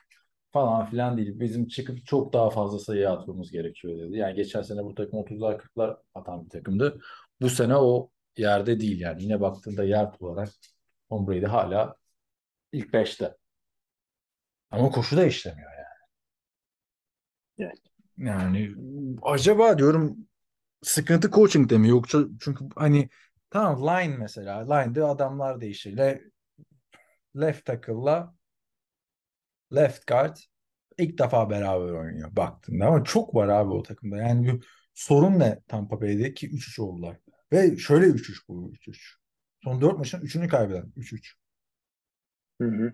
falan filan değil. Bizim çıkıp çok daha fazla sayı atmamız gerekiyor dedi. Yani geçen sene bu takım 30'lar 40'lar atan bir takımdı. Bu sene o yerde değil yani. Yine baktığında yer olarak Tom Brady hala ilk 5'te. Ama koşu da işlemiyor yani. Evet. Yani acaba diyorum sıkıntı coaching'de mi yoksa çünkü hani tamam line mesela line'de adamlar değişir. Le, left tackle'la left guard ilk defa beraber oynuyor baktığında ama çok var abi o takımda. Yani bir sorun ne Tampa Bay'de ki 3-3 oldular. Ve şöyle 3-3 bu 3-3. Son 4 maçın 3'ünü kaybeden 3-3. Hı hı.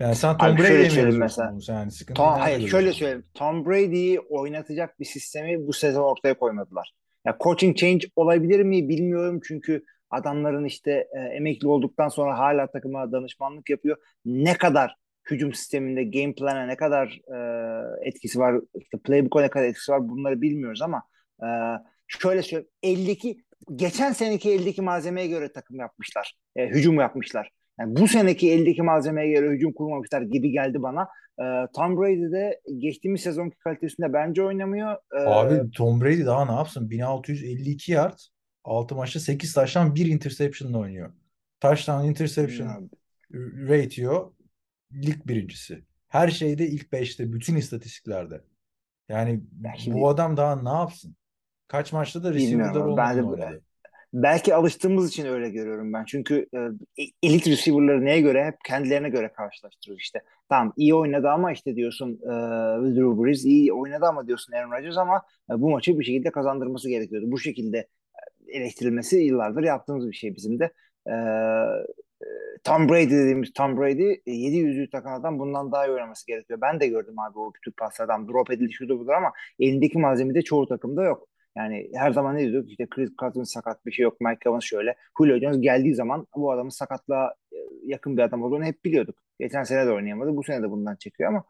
Yani sen Tom şöyle Brady'ye mi mesela. Yani sıkıntı Tom, hayır şöyle görüyorsun? söyleyeyim. Tom Brady'yi oynatacak bir sistemi bu sezon ortaya koymadılar. Ya coaching change olabilir mi bilmiyorum çünkü adamların işte e, emekli olduktan sonra hala takıma danışmanlık yapıyor. Ne kadar hücum sisteminde game plan'a ne kadar e, etkisi var, işte playbook'a ne kadar etkisi var bunları bilmiyoruz ama e, şöyle söyleyeyim. Eldeki geçen seneki eldeki malzemeye göre takım yapmışlar. E, hücum yapmışlar. Yani bu seneki eldeki malzemeye göre hücum kurmamışlar gibi geldi bana. Ee, Tom Brady de geçtiğimiz sezonki kalitesinde bence oynamıyor. Ee, Abi Tom Brady daha ne yapsın? 1652 yard, 6 maçta 8 taştan 1 interception'la oynuyor. Touchdown interception ratio lig birincisi. Her şeyde ilk 5'te, bütün istatistiklerde. Yani Ya şimdi- bu adam daha ne yapsın? Kaç maçta da receiver'lar ama ben de belki alıştığımız için öyle görüyorum ben. Çünkü e, elit receiver'ları neye göre? Hep kendilerine göre karşılaştırıyor işte. Tamam iyi oynadı ama işte diyorsun e, Drew Brees iyi oynadı ama diyorsun Aaron Rodgers ama e, bu maçı bir şekilde kazandırması gerekiyordu. Bu şekilde e, eleştirilmesi yıllardır yaptığımız bir şey bizim de. E, e, Tom Brady dediğimiz Tom Brady e, 7 yüzüğü takan adam bundan daha iyi oynaması gerekiyor. Ben de gördüm abi o küçük paslardan drop edildi şudur budur ama elindeki malzeme de çoğu takımda yok. Yani her zaman ne diyorduk? İşte Chris Cousins sakat bir şey yok. Mike Evans şöyle. Julio Jones geldiği zaman bu adamın sakatlığa e, yakın bir adam olduğunu hep biliyorduk. Geçen sene de oynayamadı. Bu sene de bundan çekiyor ama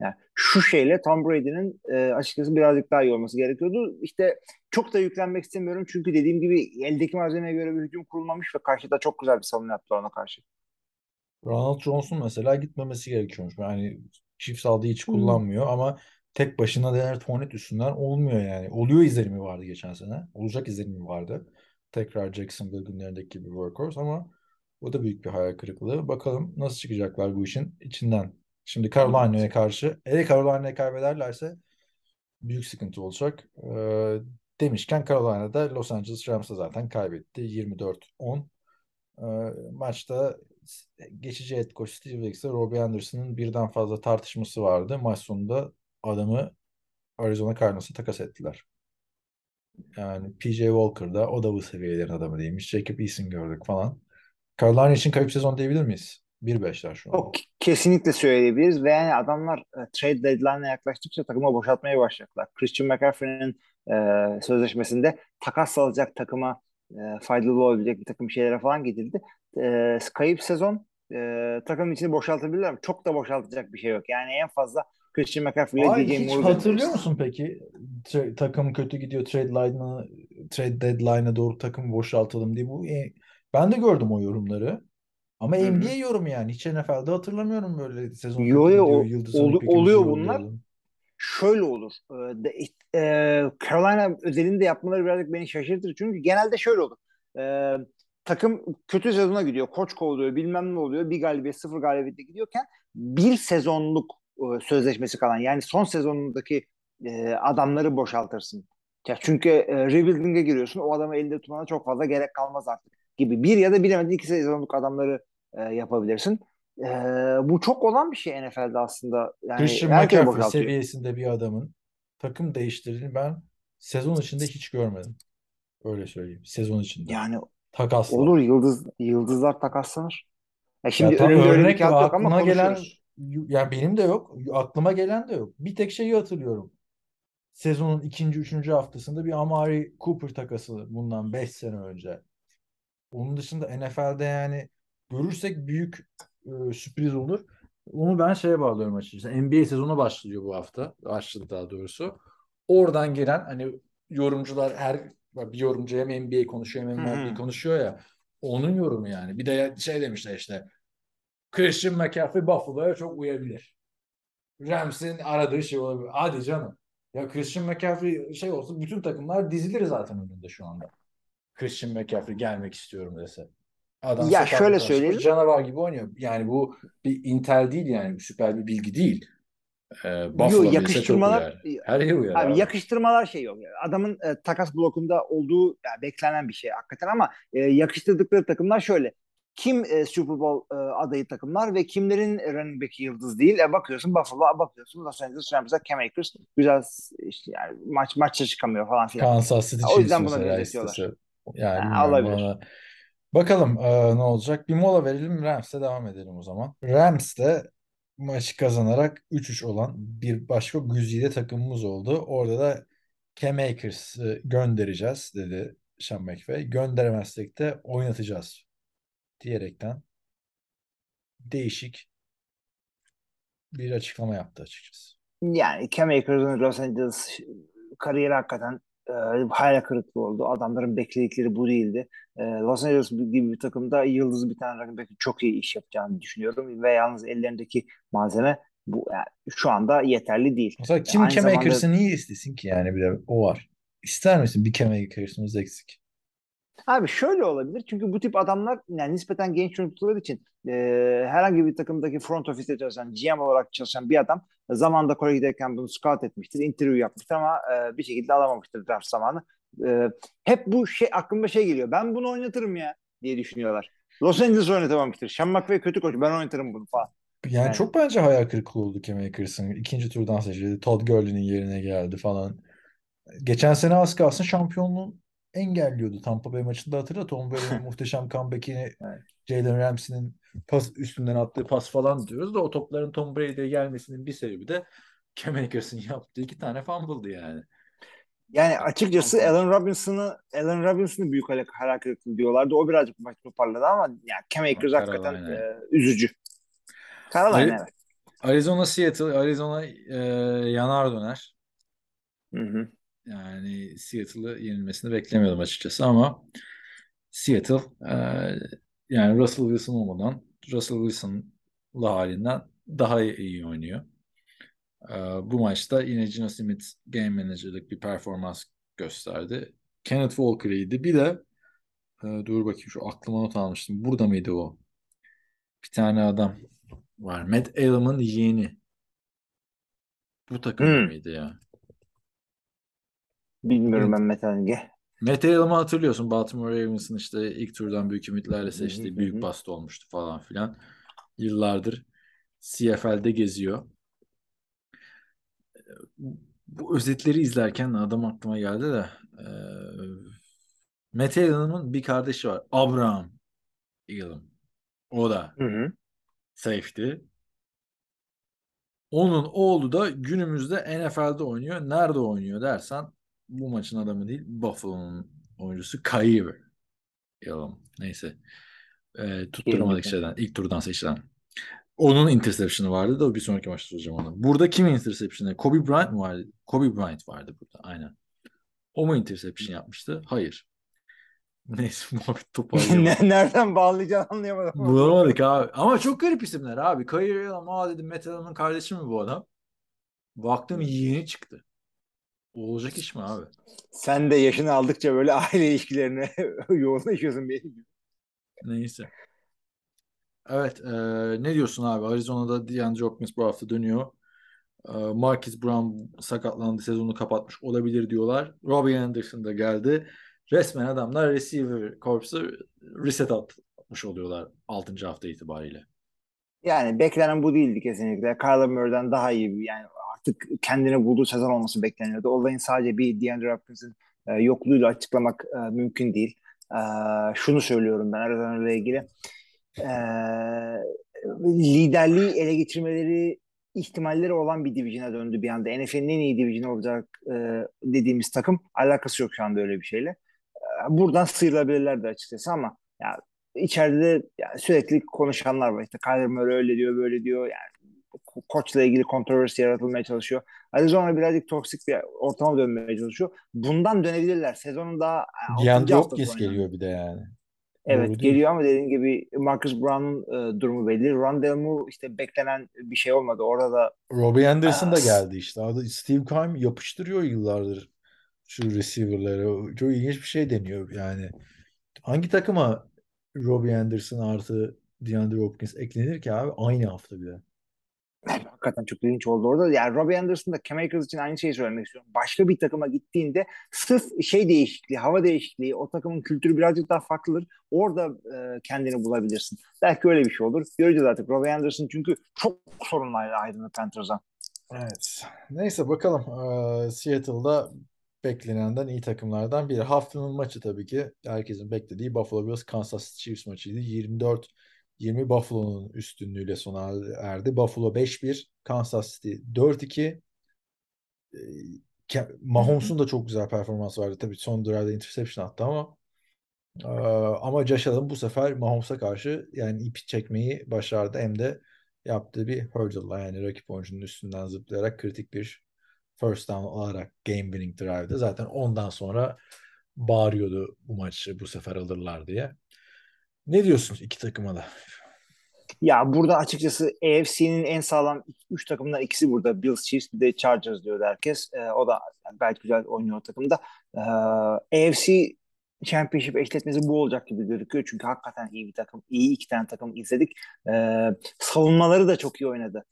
Yani şu şeyle Tom Brady'nin e, açıkçası birazcık daha iyi olması gerekiyordu. İşte çok da yüklenmek istemiyorum çünkü dediğim gibi eldeki malzemeye göre bir hücum kurulmamış ve karşıda çok güzel bir savunma yaptılar ona karşı. Ronald Jones'un mesela gitmemesi gerekiyormuş. Yani çift saldı hiç Hmm. kullanmıyor ama tek başına Leonard Fournette üstünden olmuyor yani. Oluyor izlenimi vardı geçen sene. Olacak izlenimi vardı. Tekrar Jacksonville günlerindeki gibi workhorse ama o da büyük bir hayal kırıklığı. Bakalım nasıl çıkacaklar bu işin içinden. Şimdi Carolina'ya karşı. Eğer Carolina'yı kaybederlerse büyük sıkıntı olacak. Ee, demişken Carolina'da Los Angeles Rams'ı zaten kaybetti. 24-10. Ee, maçta geçici head coach Steve Wilkes'le Robbie Anderson'ın birden fazla tartışması vardı. Maç sonunda adamı Arizona Cardinals'a takas ettiler. Yani PJ Walker da o da bu seviyelerin adamı değilmiş. Jacob Eason gördük falan. Carolina için kayıp sezon diyebilir miyiz? 1-5'ler şu an. O k- kesinlikle söyleyebiliriz ve yani adamlar e, trade deadline'ına yaklaştıkça takımı boşaltmaya başlayacaklar. Christian McCaffrey'nin e, sözleşmesinde takas alacak takıma e, faydalı olabilecek bir takım şeylere falan gidildi. E, kayıp sezon e, takımın içini boşaltabilirler mi? Çok da boşaltacak bir şey yok. Yani en fazla Christian McCaffrey ile DJ hiç Moore'u hatırlıyor musun peki? Tra- takım kötü gidiyor trade line'a trade deadline'a doğru takımı boşaltalım diye. Bu e, ben de gördüm o yorumları. Ama Hı hı. NBA yorumu yani. Hiç NFL'de hatırlamıyorum böyle sezon Yo, yo, o- pekimizi oluyor bunlar. şöyle olur. De- e, Carolina özelinde yapmaları birazcık beni şaşırtır. Çünkü genelde şöyle olur. Ee, takım kötü sezona gidiyor. Koç kovuluyor. Bilmem ne oluyor. Bir galibiyet, sıfır galibiyetle gidiyorken bir sezonluk e, sözleşmesi kalan yani son sezonundaki e, adamları boşaltırsın. Ya çünkü e, rebuilding'e giriyorsun. O adamı elde tutmana çok fazla gerek kalmaz artık gibi. Bir ya da bilemedin iki sezonluk adamları e, yapabilirsin. E, bu çok olan bir şey NFL'de aslında. Yani Christian McCaffrey seviyesinde bir adamın takım değiştirdiğini ben sezon içinde hiç görmedim. Öyle söyleyeyim. Sezon içinde. Yani Takasla. olur yıldız yıldızlar takaslanır. Ya şimdi Ya önümde öyle bir örnek kağıt yok ama aklına gelen konuşuyoruz. Ya benim de yok. Aklıma gelen de yok. Bir tek şeyi hatırlıyorum. Sezonun ikinci, üçüncü haftasında bir Amari Cooper takası bundan 5 sene önce. Onun dışında NFL'de yani görürsek büyük e, sürpriz olur. Onu ben şeye bağlıyorum açıkçası. NBA sezonu başlıyor bu hafta. Başladı daha doğrusu. Oradan gelen hani yorumcular her bir yorumcu hem NBA konuşuyor hem. MLB konuşuyor ya. Onun yorumu yani. Bir de şey demişler işte Christian McCaffrey Buffalo'ya çok uyabilir. Rams'in aradığı şey olabilir. Hadi canım. Ya Christian McCaffrey şey olsa bütün takımlar dizilir zaten önünde şu anda. Christian McCaffrey gelmek istiyorum dese. Adam Ya şöyle çıkmış, söyleyelim. Canavar gibi oynuyor. Yani bu bir intel değil yani. Süper bir bilgi değil. Ee, Buffalo yakıştırmalar. Her yer uyar abi abi. yakıştırmalar şey yok. Adamın e, takas blokunda olduğu yani beklenen bir şey hakikaten ama e, yakıştırdıkları takımlar şöyle. Kim e, Super Bowl e, adayı takımlar ve kimlerin running back'i yıldız değil? E, bakıyorsun Buffalo, bakıyorsun Los Angeles Rams'a Cam Akers güzel işte yani maç maçça çıkamıyor falan filan. Kansas City O yüzden buna benzetiyorlar. Yani Ha, olabilir. bana. Bakalım e, ne olacak. Bir mola verelim. Rams'e devam edelim o zaman. Rams de maçı kazanarak 3-3 olan bir başka güzide takımımız oldu. Orada da Cam Akers'ı göndereceğiz dedi Sean McVay. Gönderemezsek de oynatacağız diyerekten değişik bir açıklama yaptı açıkçası. Yani Cam Akers'ın Los Angeles kariyeri hakikaten e, hayal kırıklığı oldu. Adamların bekledikleri bu değildi. E, Los Angeles gibi bir takımda yıldız bir tane back'in çok iyi iş yapacağını düşünüyorum ve yalnız ellerindeki malzeme bu yani şu anda yeterli değil. Mesela kim Aynı Cam zamanda- Akers'ı niye istesin ki yani bir de o var. İster misin bir Cam Akers'ımız eksik? Abi şöyle olabilir çünkü bu tip adamlar yani nispeten genç yöneticiler için e, herhangi bir takımdaki front ofiste çalışan, GM olarak çalışan bir adam zamanda Kore'ye giderken bunu scout etmiştir, interview yapmıştır ama e, bir şekilde alamamıştır draft zamanı. E, hep bu şey aklımda şey geliyor. Ben bunu oynatırım ya diye düşünüyorlar. Los Angeles oynatamamıştır. Sean McVay kötü koç. Ben oynatırım bunu falan. Yani, Yani- çok bence hayal kırıklığı oldu Cam Akers'ın. İkinci turdan seçildi. Todd Gurley'nin yerine geldi falan. Geçen sene az kalsın şampiyonluğu engelliyordu Tampa Bay maçında hatırla. Tom Brady'nin muhteşem comeback'ini. Jalen Ramsey'nin pas üstünden attığı pas falan diyoruz da o topların Tom Brady'ye gelmesinin bir sebebi de Cam Akers'ın yaptığı iki tane fumble'dı yani. Yani açıkçası Allen Robinson'ı Allen Robinson'ı büyük hayal kırıklığı diyorlardı. O birazcık maç toparladı ama yani Cam Akers hakikaten e, üzücü. Carolina evet. Arizona Seattle. Arizona e, yanar döner. Hı hı. Yani Seattle'ı yenilmesini beklemiyordum açıkçası ama Seattle e, yani Russell Wilson olmadan Russell Wilson'lı halinden daha iyi oynuyor. E, bu maçta yine Gino Smith game manager'lık bir performans gösterdi. Kenneth Walker iyiydi. Bir de e, dur bakayım şu aklıma not almıştım. Burada mıydı o? Bir tane adam var. Matt Elam'ın yeğeni. Bu takım Hmm. mıydı ya? Bilmiyorum ben Metaling'e. Matt Elam'ı hatırlıyorsun. Baltimore Ravens'ın işte ilk turdan büyük ümitlerle seçtiği büyük hı. bast olmuştu falan filan. Yıllardır CFL'de geziyor. Bu özetleri izlerken adam aklıma geldi de e, Matt Elam'ın bir kardeşi var. Abraham Elam. O da Hı hı. safety. Onun oğlu da günümüzde NFL'de oynuyor. Nerede oynuyor dersen bu maçın adamı değil Buffalo'nun oyuncusu Kaiir. Yalan. Neyse. Ee, tutturamadık şeyden. İlk turdan seçilen. Onun interception'ı vardı da bir sonraki maçta soracağım onu. Burada kimin interception'ı? Kobe Bryant mı vardı? Kobe Bryant vardı burada. Aynen. O mu interception yapmıştı? Hayır. Neyse muhabbet toparlayalım. Ne- Nereden bağlayacağını anlayamadım. Bulamadık abi. Ama çok garip isimler abi. Kayır Elam. Aa dedim Metal'ın kardeşi mi bu adam? Baktım yeğeni çıktı. Olacak iş mi abi? Sen de yaşını aldıkça böyle aile ilişkilerine yoğunlaşıyorsun benim gibi. Neyse. Evet. e, ne diyorsun abi? Arizona'da DeAndre Hopkins bu hafta dönüyor. E, Marquise Brown sakatlandı. Sezonu kapatmış olabilir diyorlar. Robbie Anderson da geldi. Resmen adamlar receiver corps'u reset atmış oluyorlar 6. hafta itibariyle. Yani beklenen bu değildi kesinlikle. Kyler Murray'den daha iyi bir yani artık kendini bulduğu sezon olması bekleniyordu. Olayın sadece bir DeAndre Hopkins'in e, yokluğuyla açıklamak e, mümkün değil. E, şunu söylüyorum ben Arizona ile ilgili. E, liderliği ele geçirmeleri ihtimalleri olan bir division'a döndü bir anda. NFL'in en iyi division olacak e, dediğimiz takım alakası yok şu anda öyle bir şeyle. E, buradan sıyrılabilirlerdi açıkçası ama ya içeride de yani sürekli konuşanlar var. İşte Kyler Murray öyle diyor, böyle diyor. Yani koçla ilgili kontroversi yaratılmaya çalışıyor. Arizona birazcık toksik bir ortama dönmeye çalışıyor. Bundan dönebilirler. Sezonun daha altıncı DeAndre haftası Hopkins geliyor bir de yani. Evet Doğru geliyor ama dediğim gibi Marcus Brown'un e, durumu belli. Rondale Moore işte beklenen bir şey olmadı. Orada da Robbie Anderson da geldi işte. Steve Keim yapıştırıyor yıllardır şu receiver'ları. Çok ilginç bir şey deniyor yani. Hangi takıma Robbie Anderson artı DeAndre Hopkins eklenir ki abi? Aynı hafta bile. Hakikaten çok ilginç oldu orada. Yani Robbie Anderson da Cam Akers için aynı şeyi söylemek istiyorum. Başka bir takıma gittiğinde sırf şey değişikliği, hava değişikliği, o takımın kültürü birazcık daha farklıdır. Orada e, kendini bulabilirsin. Belki öyle bir şey olur. Göreceğiz artık. Robbie Anderson çünkü çok sorunlarla ayrıldı Panthers'dan. Evet. Neyse bakalım. Ee, Seattle'da beklenenden iyi takımlardan biri. Haftanın maçı tabii ki herkesin beklediği Buffalo Bills Kansas Chiefs maçıydı. 24 20 Buffalo'nun üstünlüğüyle sona erdi. Buffalo 5-1, Kansas City 4-2. Ee, Mahomes'un da çok güzel performansı vardı. Tabii son drive'da interception attı ama ee, ama Josh Allen bu sefer Mahomes'a karşı yani ipi çekmeyi başardı. Hem de yaptığı bir hurdle'la yani rakip oyuncunun üstünden zıplayarak kritik bir first down alarak game winning drive'da. Zaten ondan sonra bağırıyordu bu maçı bu sefer alırlar diye. Ne diyorsun iki takıma da? Ya burada açıkçası AFC'nin en sağlam 3 takımından ikisi burada. Bills, Chiefs bir de Chargers diyordu herkes. Ee, o da gayet güzel oynuyor takımda. Ee, AFC Championship eşleşmesi bu olacak gibi gözüküyor. Çünkü hakikaten iyi bir takım. iyi iki tane takım izledik. Ee, savunmaları da çok iyi oynadı.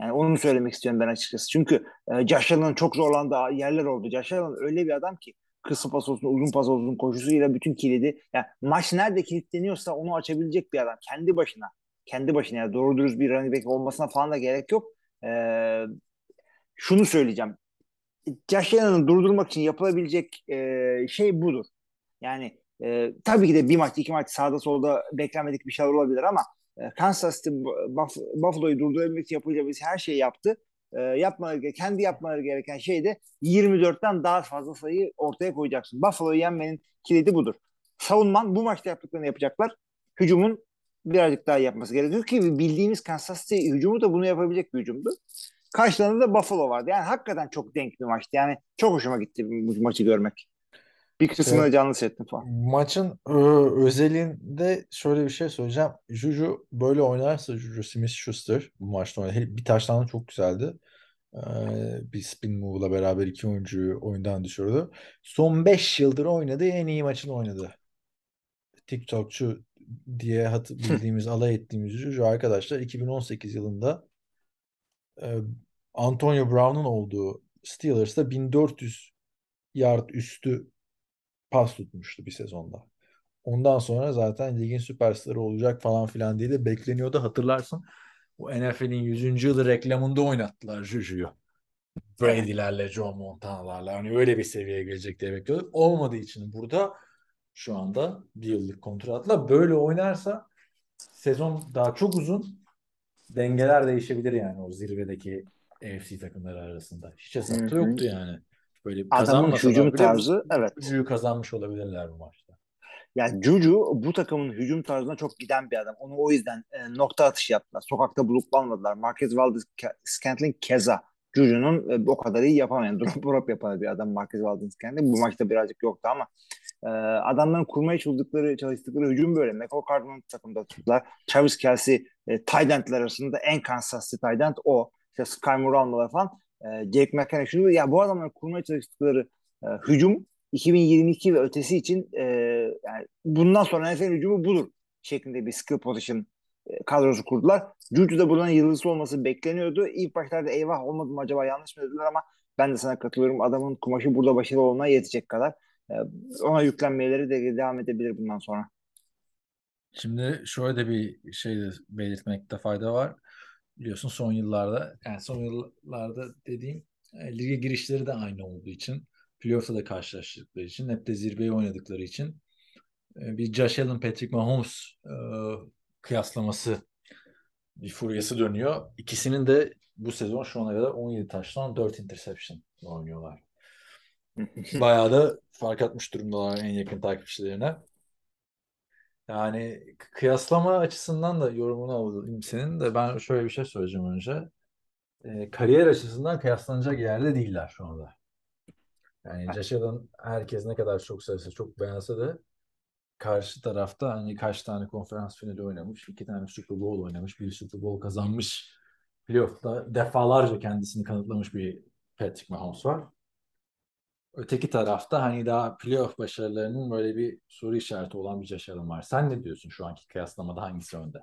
Yani onu söylemek istiyorum ben açıkçası. Çünkü e, Josh Allen'ın çok zorlandığı yerler oldu. Josh Allen öyle bir adam ki kısa pas olsun, uzun pas olsun koşusuyla bütün kilidi. Yani maç nerede kilitleniyorsa onu açabilecek bir adam. Kendi başına. Kendi başına. Yani doğru dürüst bir running back olmasına falan da gerek yok. Ee, şunu söyleyeceğim. Josh Allen'ı durdurmak için yapılabilecek e, şey budur. Yani e, tabii ki de bir maç, iki maç sağda solda beklenmedik bir şeyler olabilir ama e, Kansas City Buff- Buffalo'yu durdurabilmek için yapabileceğimiz her şeyi yaptı. E, yapmaları, ge- kendi yapmaları gereken şey de 24'ten daha fazla sayı ortaya koyacaksın. Buffalo'yu yenmenin kilidi budur. Savunman bu maçta yaptıklarını yapacaklar. Hücumun birazcık daha yapması gerekiyor ki bildiğimiz Kansas City hücumu da bunu yapabilecek bir hücumdu. Karşılarında da Buffalo vardı. Yani hakikaten çok denk bir maçtı. Yani çok hoşuma gitti bu maçı görmek. Bir kısmını Evet. canlı hissettim falan. Maçın e, özelinde şöyle bir şey söyleyeceğim. Juju böyle oynarsa Juju Smith-Schuster bu maçta oynadı. Bir taştan çok güzeldi. Ee, bir spin move'la beraber iki oyuncuyu oyundan düşürdü. Son 5 yıldır oynadığı en iyi maçını oynadı. TikTokçu diye hat bildiğimiz, alay ettiğimiz Juju arkadaşlar 2018 yılında e, Antonio Brown'un olduğu Steelers'ta 1400 yard üstü pas tutmuştu bir sezonda. Ondan sonra zaten ligin süperstarı olacak falan filan diye de bekleniyordu. Hatırlarsın bu NFL'in 100. yılı reklamında oynattılar Juju'yu. Brady'lerle, Joe Montana'larla. Hani öyle bir seviyeye gelecek diye bekliyorduk. Olmadığı için burada şu anda bir yıllık kontratla böyle oynarsa sezon daha çok uzun. Dengeler değişebilir yani o zirvedeki AFC takımları arasında. Hiç hesapta yoktu yani. Böyle Adamın hücum bile tarzı evet. Juju'yu kazanmış olabilirler bu maçta. Yani Juju bu takımın hücum tarzına çok giden bir adam. Onu o yüzden e, nokta atışı yaptılar. Sokakta bulutlanmadılar. Marquez Valdez Scantling keza. Juju'nun e, o kadar iyi yapamayan, drop drop yapan bir adam Marquez Valdez Scantling. Bu maçta birazcık yoktu ama e, adamların kurmaya çalıştıkları, çalıştıkları hücum böyle. McCall Cardinal takımda tuttular. Travis Kelsey e, tight arasında en Kansas City tight o. İşte Sky Moore almaları falan. E, Jake McKenna şunu ya bu adamların kurmaya çalıştıkları e, hücum 2022 ve ötesi için e, yani bundan sonra NFL hücumu budur şeklinde bir skill position e, kadrosu kurdular. Juju da buradan yıldızı olması bekleniyordu. İlk başlarda eyvah olmadı mı acaba yanlış mı dediler ama ben de sana katılıyorum. Adamın kumaşı burada başarılı olmaya yetecek kadar. E, ona yüklenmeleri de devam edebilir bundan sonra. Şimdi şöyle de bir şey belirtmekte fayda var. Biliyorsun son yıllarda yani son yıllarda dediğim e, lige girişleri de aynı olduğu için playoff'ta da karşılaştıkları için hep de zirveyi oynadıkları için e, bir Josh Allen Patrick Mahomes e, kıyaslaması bir furyası dönüyor. İkisinin de bu sezon şu ana kadar 17 taştan 4 interception oynuyorlar. Bayağı da fark atmış durumdalar en yakın takipçilerine. Yani kıyaslama açısından da yorumunu alayım senin de ben şöyle bir şey söyleyeceğim önce. E, kariyer açısından kıyaslanacak yerde değiller şu anda. Yani Allen herkes ne kadar çok sevse çok beğense de karşı tarafta hani kaç tane konferans finali oynamış, iki tane Super Bowl oynamış, bir Super Bowl kazanmış, playoff'ta defalarca kendisini kanıtlamış bir Patrick Mahomes var. Öteki tarafta hani daha playoff başarılarının böyle bir soru işareti olan bir Allen var. Sen ne diyorsun şu anki kıyaslamada hangisi önde?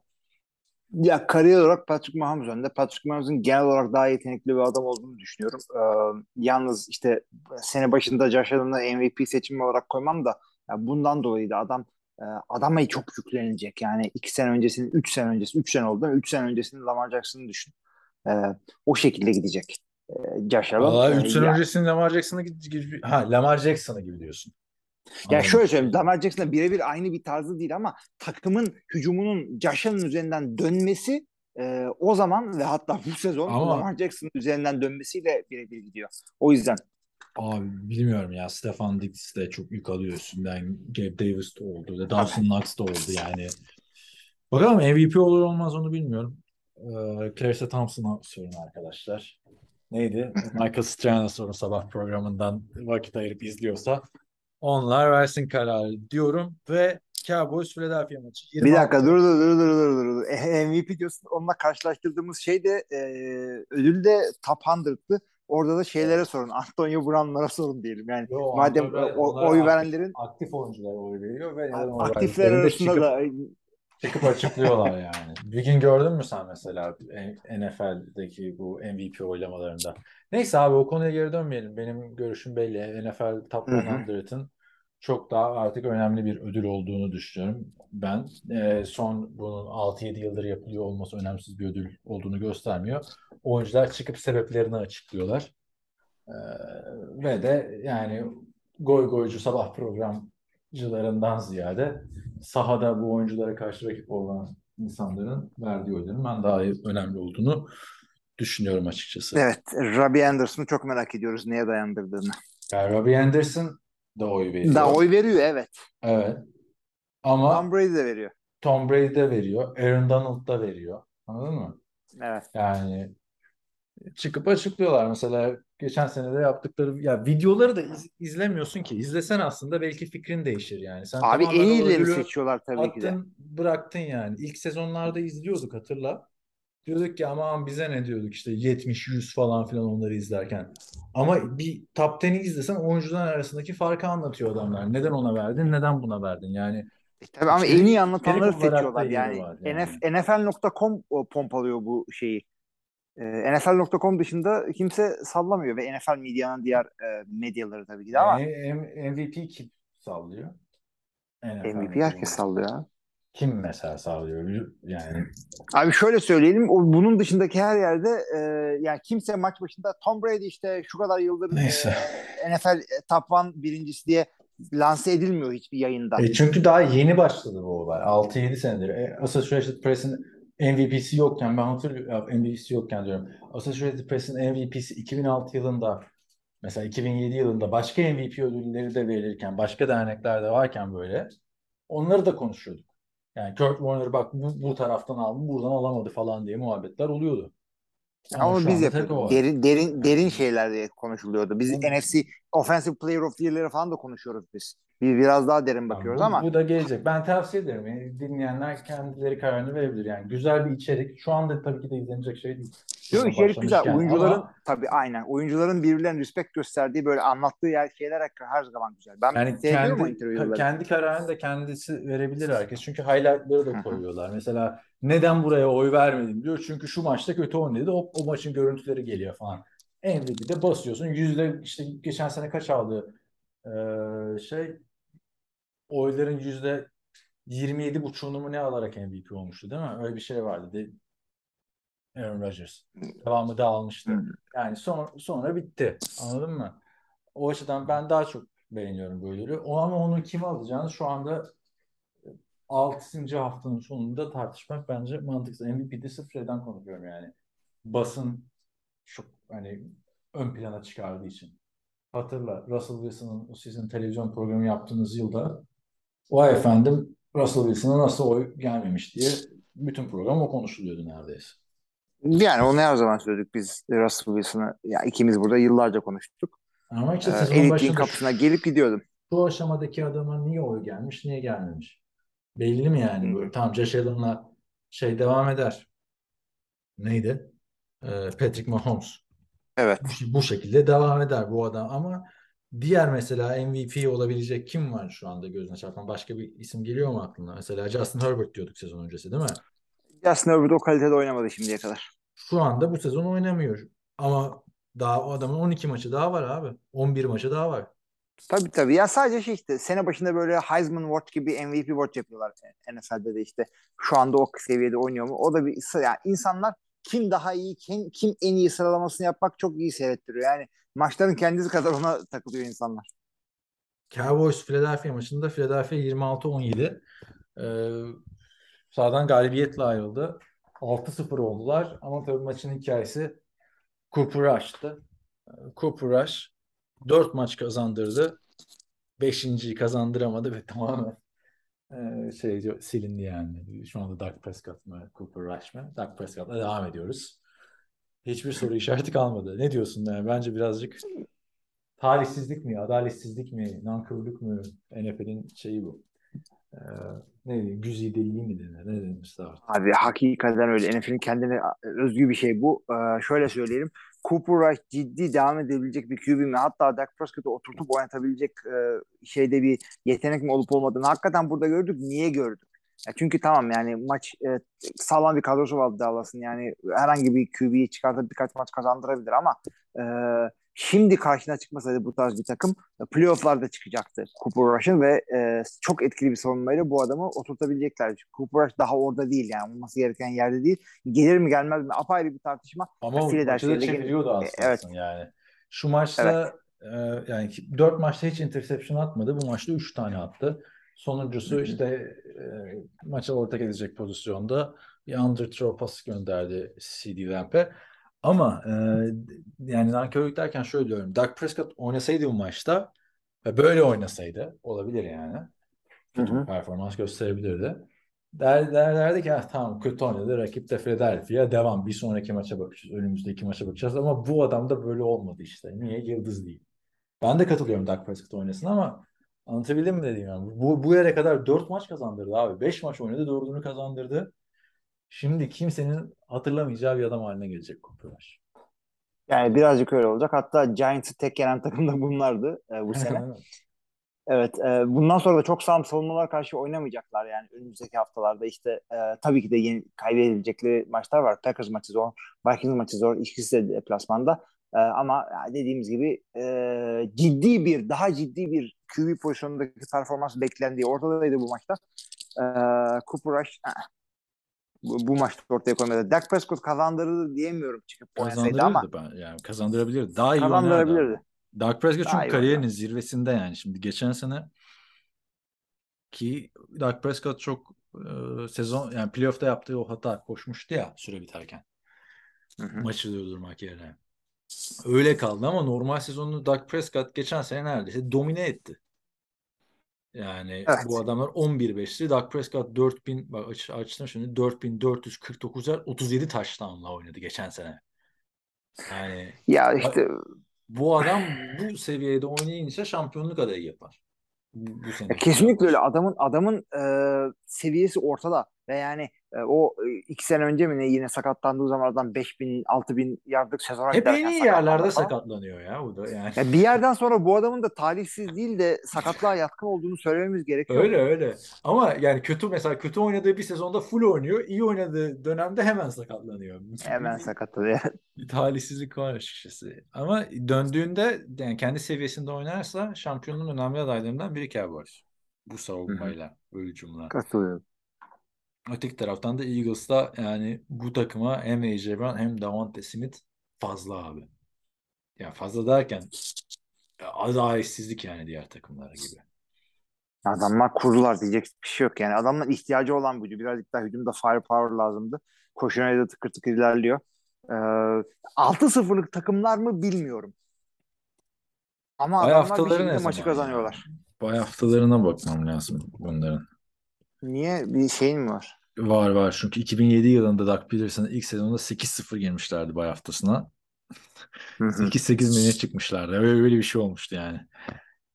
Ya kariyer olarak Patrick Mahomes önde. Patrick Mahomes'un genel olarak daha yetenekli bir adam olduğunu düşünüyorum. Ee, yalnız işte sene başında Josh Allen'ı MVP seçimi olarak koymam da ya bundan dolayı da adam e, adama çok yüklenilecek. Yani iki sene öncesinin, üç sene öncesi, üç sene oldu. Üç sene öncesinin Lamar Jackson'ı düşün. Ee, o şekilde gidecek. Ee, Allen. Valla e, 3 sene öncesinin Lamar Jackson'ı gibi, ha Lamar Jackson'ı gibi diyorsun. Ya Anladım. şöyle söyleyeyim, Lamar Jackson'la birebir aynı bir tarzı değil ama takımın hücumunun Allen üzerinden dönmesi e, o zaman ve hatta bu sezon Ama- Lamar Jackson üzerinden dönmesiyle birebir gidiyor. O yüzden. Abi bilmiyorum ya. Stefan Diggs de çok yük alıyor üstünden. Gabe Davis de oldu. Dawson Knox da oldu yani. Bakalım MVP olur olmaz onu bilmiyorum. Ee, Clarissa Thompson'a sorun arkadaşlar. Neydi? Michael Strahan'a sorun sabah programından vakit ayırıp izliyorsa. Onlar versin kararı diyorum ve Cowboys Philadelphia maçı. Bir 26 dakika dur dur dur dur dur dur. E, MVP diyorsun onunla karşılaştırdığımız şey de e, ödül de top 100'tı. Orada da şeylere sorun. Antonio Brown'lara sorun diyelim. Yani Yo, madem o- oy aktif- verenlerin aktif oyuncular oy veriyor ve oy aktifler arasında çıkıp- da Çıkıp açıklıyorlar yani. Bir gün gördün mü sen mesela NFL'deki bu MVP oylamalarında? Neyse abi o konuya geri dönmeyelim. Benim görüşüm belli. NFL Top Hı hı. 100'ın çok daha artık önemli bir ödül olduğunu düşünüyorum. Ben Ee, son bunun 6-7 yıldır yapılıyor olması önemsiz bir ödül olduğunu göstermiyor. Oyuncular çıkıp sebeplerini açıklıyorlar. Ee, ve de yani goy goycu sabah programcılarından ziyade sahada bu oyunculara karşı rakip olan insanların verdiği oyların ben daha önemli olduğunu düşünüyorum açıkçası. evet Robbie Anderson'ı çok merak ediyoruz neye dayandırdığını. Yani Robbie Anderson da oy veriyor. Daha oy veriyor evet. Evet. Ama Tom Brady de veriyor. Tom Brady'de veriyor. Aaron Donald'da veriyor. Anladın mı? Evet. Yani çıkıp açıklıyorlar. Mesela geçen sene de yaptıkları ya videoları da iz- izlemiyorsun ki. İzlesen aslında belki fikrin değişir yani. Sen Abi en iyileri seçiyorlar tabii ki de. attın, bıraktın yani. İlk sezonlarda izliyorduk hatırla. Diyorduk ki aman bize ne diyorduk işte 70-100 falan filan onları izlerken. Ama bir top 10'i izlesen oyuncular arasındaki farkı anlatıyor adamlar. Neden ona verdin, neden buna verdin? Yani E, Tabii ama en iyi anlatanları seçiyorlar yani. yani. NF, NFL.com o pompalıyor bu şeyi. Ee, NFL.com dışında kimse sallamıyor ve NFL medyanın diğer e, medyaları tabii ki de ama M- MVP kim sallıyor? NFL MVP herkes sallıyor. Kim mesela sallıyor? Yani Abi şöyle söyleyelim, o bunun dışındaki her yerde e, yani kimse maç başında Tom Brady işte şu kadar yıldır Neyse. e, NFL Top 1 birincisi diye lanse edilmiyor hiçbir yayında. E çünkü daha yeni başladı bu olay. 6-7 senedir. E, Associated Press'in MVP'si yokken ben hatırlıyorum MVP'si yokken diyorum. Associated Press'in MVP'si 2006 yılında mesela 2007 yılında başka MVP ödülleri de verilirken başka derneklerde varken böyle onları da konuşuyorduk. Yani Kurt Warner bak bu, bu taraftan aldı buradan alamadı falan diye muhabbetler oluyordu. Ama şu biz var. Derin derin derin şeyler diye konuşuluyordu. Biz Ama- NFC Offensive Player of the Year'leri falan da konuşuyoruz biz. Bir biraz daha derin bakıyoruz bu, ama bu da gelecek. Ben tavsiye ederim. Yani dinleyenler kendileri kararını verebilir. Yani güzel bir içerik. Şu anda tabii ki de izlenecek şey değil. Yok içerik güzel. Oyuncuların Ama tabii aynen. Oyuncuların birbirlerine respect gösterdiği böyle anlattığı yer, şeyler her zaman güzel. Ben yani kendi, kendi kararını da kendisi verebilir herkes. Çünkü highlightları da koyuyorlar. Mesela neden buraya oy vermedim diyor. Çünkü şu maçta kötü oynadı. O, o maçın görüntüleri geliyor falan. MVP'de basıyorsun. Yüzde işte geçen sene kaç aldı? Ee, şey oyların yüzde 27 buçuğunu mu ne alarak MVP olmuştu değil mi? Öyle bir şey vardı. De, Aaron Rodgers. Devamı da almıştı. Yani son, sonra bitti. Anladın mı? O açıdan ben daha çok beğeniyorum böyleleri. O ama onu kim alacağını şu anda 6. haftanın sonunda tartışmak bence mantıksız. MVP'de sırf şeyden konuşuyorum yani. Basın çok hani ön plana çıkardığı için. Hatırla Russell Wilson'ın sizin televizyon programı yaptığınız yılda vay efendim Russell Wilson'a nasıl oy gelmemiş diye bütün program o konuşuluyordu neredeyse. Yani onu her zaman söyledik biz Russell Wilson'ı. Ya ikimiz burada yıllarca konuştuk. Ama işte Ee, elitliğin kapısına gelip gidiyordum. şu aşamadaki adama niye oy gelmiş, niye gelmemiş? Belli mi yani? Böyle, tamam Josh Allen'la şey devam eder. Neydi? Ee, Patrick Mahomes. Evet. Bu, bu şekilde devam eder bu adam ama diğer mesela MVP olabilecek kim var şu anda gözüne çarpan? Başka bir isim geliyor mu aklına? Mesela Justin Herbert diyorduk sezon öncesi değil mi? Justin Herbert o kalitede oynamadı şimdiye kadar. Şu anda bu sezon oynamıyor. Ama daha o adamın 12 maçı daha var abi. 11 maçı daha var. Tabii tabii. Ya sadece şey işte sene başında böyle Heisman Award gibi MVP Award yapıyorlar NFL'de de işte. Şu anda o seviyede oynuyor mu? O da bir yani insanlar kim daha iyi, kim, kim en iyi sıralamasını yapmak çok iyi seyrettiriyor. Yani maçların kendisi kadar ona takılıyor insanlar. Cowboys Philadelphia maçında Philadelphia 26-17 ee, sahadan galibiyetle ayrıldı. 6-0 oldular ama tabii maçın hikayesi Cooper Rush'tı. Ee, Cooper Rush 4 maç kazandırdı. 5.yi kazandıramadı ve tamamen e, şey silindi yani. Şu anda Dak Prescott mı, Cooper Rush mı? Dak Prescott'la devam ediyoruz. Hiçbir soru işareti kalmadı. Ne diyorsun yani? Bence birazcık talihsizlik mi, adaletsizlik mi, nankörlük mü NFL'in şeyi bu. Ee, ne diyeyim, güzideliği mi denir? Ne denir? Abi hakikaten öyle. NFL'in kendine özgü bir şey bu. Ee, şöyle söyleyelim. Cooper Rush ciddi devam edebilecek bir QB mi? Hatta Dak Prescott'u oturtup oynatabilecek e, şeyde bir yetenek mi olup olmadığını hakikaten burada gördük. Niye gördük? Ya çünkü tamam yani maç e, sağlam bir kadrosu vardı Dallas'ın. Yani herhangi bir QB'yi çıkartıp birkaç maç kazandırabilir ama e, şimdi karşına çıkmasaydı bu tarz bir takım playofflarda çıkacaktı Cooper Rush'ın ve e, çok etkili bir savunmayla bu adamı oturtabilecekler. Cooper Rush daha orada değil yani olması gereken yerde değil. Gelir mi gelmez mi apayrı bir tartışma. Ama o maçı da çeviriyordu aslında evet. yani. Şu maçta evet. e, yani 4 maçta hiç interception atmadı. Bu maçta 3 tane attı. Sonuncusu işte e, maça ortak edecek pozisyonda bir underthrow pas gönderdi CD Lamp'e. Ama e, yani nankörlük derken şöyle diyorum. Dak Prescott oynasaydı bu maçta ve böyle oynasaydı olabilir yani. Kötü performans gösterebilirdi. Der, der, derdi ki "Ah, tamam kötü oynadı rakip de Philadelphia devam bir sonraki maça bakacağız önümüzdeki maça bakacağız ama bu adam da böyle olmadı işte niye yıldız değil. Ben de katılıyorum Dak Prescott oynasın ama anlatabildim mi dediğim yani. Bu, bu yere kadar 4 maç kazandırdı abi. 5 maç oynadı 4'ünü kazandırdı. Şimdi kimsenin hatırlamayacağı bir adam haline gelecek Rush. Yani birazcık öyle olacak. Hatta Giants'ı tek yenen takım da bunlardı e, bu sene. Evet, e, bundan sonra da çok sağlam savunmalar karşı oynamayacaklar yani önümüzdeki haftalarda işte e, tabii ki de yeni kaybedilecekleri maçlar var. Packers maçı zor, Vikings maçı zor, ikisi de deplasmanda. E, ama dediğimiz gibi e, ciddi bir, daha ciddi bir QB pozisyonundaki performans beklendiği ortadaydı bu maçta. E, Cooper Rush eh, bu, bu maçta ortaya koymadı. Dak Prescott kazandırdı diyemiyorum çıkıp oynasaydı ama Kazandırırdı ben yani kazandırabilirdi. Daha iyi oynardı. kazandırabilirdi. Dak Prescott çünkü kariyerinin oynardı. zirvesinde yani. Şimdi geçen sene ki Dak Prescott çok e, sezon yani playoff'ta yaptığı o hata koşmuştu ya süre biterken. Hı hı. Maçı durdurmak yerine. Öyle kaldı ama normal sezonunu Dak Prescott geçen sene neredeyse domine etti. Yani Evet. bu adamlar 11-5'ti. Dak Prescott 4000 bak aç, açtım şimdi 4449 yer 37 touchdown'la oynadı geçen sene. Yani Ya işte bu adam bu seviyede oynayınca şampiyonluk adayı yapar. Bu, bu sene. Ya kesinlikle öyle. Adamın adamın e, seviyesi ortada ve yani e, o e, iki sene önce mi ne yine sakatlandığı zaman adam 5000 6000 yardlık sezona Hep en iyi yerlerde falan. sakatlanıyor ya bu da yani. Ya bir yerden sonra bu adamın da talihsiz değil de sakatlığa yatkın olduğunu söylememiz gerekiyor. Öyle öyle. Ama yani kötü mesela kötü oynadığı bir sezonda full oynuyor. iyi oynadığı dönemde hemen sakatlanıyor. Hemen sakatlanıyor. Talihsizlik var açıkçası. Ama döndüğünde yani kendi seviyesinde oynarsa şampiyonluğun önemli adaylarından biri Cowboys. Bu savunmayla, hücumla. Katılıyorum. Öteki taraftan da Eagles'ta yani bu takıma hem AJ Brown hem Davante Smith fazla abi. Yani fazla derken adaletsizlik yani diğer takımlara gibi. Adamlar kurdular diyecek bir şey yok yani. Adamlar ihtiyacı olan buydu. Birazcık daha hücumda firepower lazımdı. Koşuya da tıkır tıkır ilerliyor. Ee, 6-0'lık takımlar mı bilmiyorum. Ama Bay adamlar bir şekilde maçı kazanıyorlar. ya? Bay haftalarına bakmam lazım bunların. Niye? Bir şeyin mi var? Var var çünkü 2007 yılında Doug Peterson'ın ilk sezonunda 8-0 girmişlerdi bay haftasına. Hı hı. 8-8 menüye çıkmışlardı. Öyle, öyle bir şey olmuştu yani.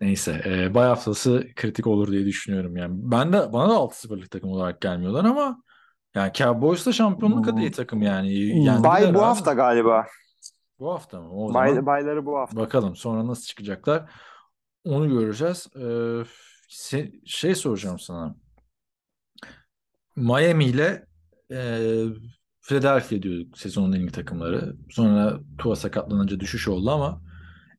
Neyse e, bay haftası kritik olur diye düşünüyorum yani. Ben de bana da 6-0'lık takım olarak gelmiyorlar ama yani Cowboys da şampiyonluk adayı takım yani. Yendiler Bay bu abi. hafta galiba. Bu hafta mı? O Bay, zaman bayları bu hafta. bakalım sonra nasıl çıkacaklar. Onu göreceğiz. Ee, şey soracağım sana. Miami ile e, Philadelphia diyorduk sezonun en iyi takımları. Sonra Tua sakatlanınca düşüş oldu ama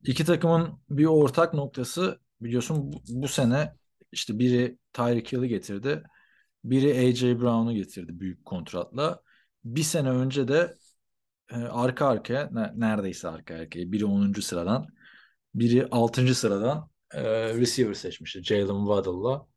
iki takımın bir ortak noktası biliyorsun bu, bu sene işte biri Tyreek Hill'i getirdi. Biri AJ Brown'u getirdi büyük kontratla. Bir sene önce de e, arka arkaya ne- neredeyse arka arkaya biri 10. sıradan biri 6. sıradan e, receiver seçmişti. Jalen Waddle'la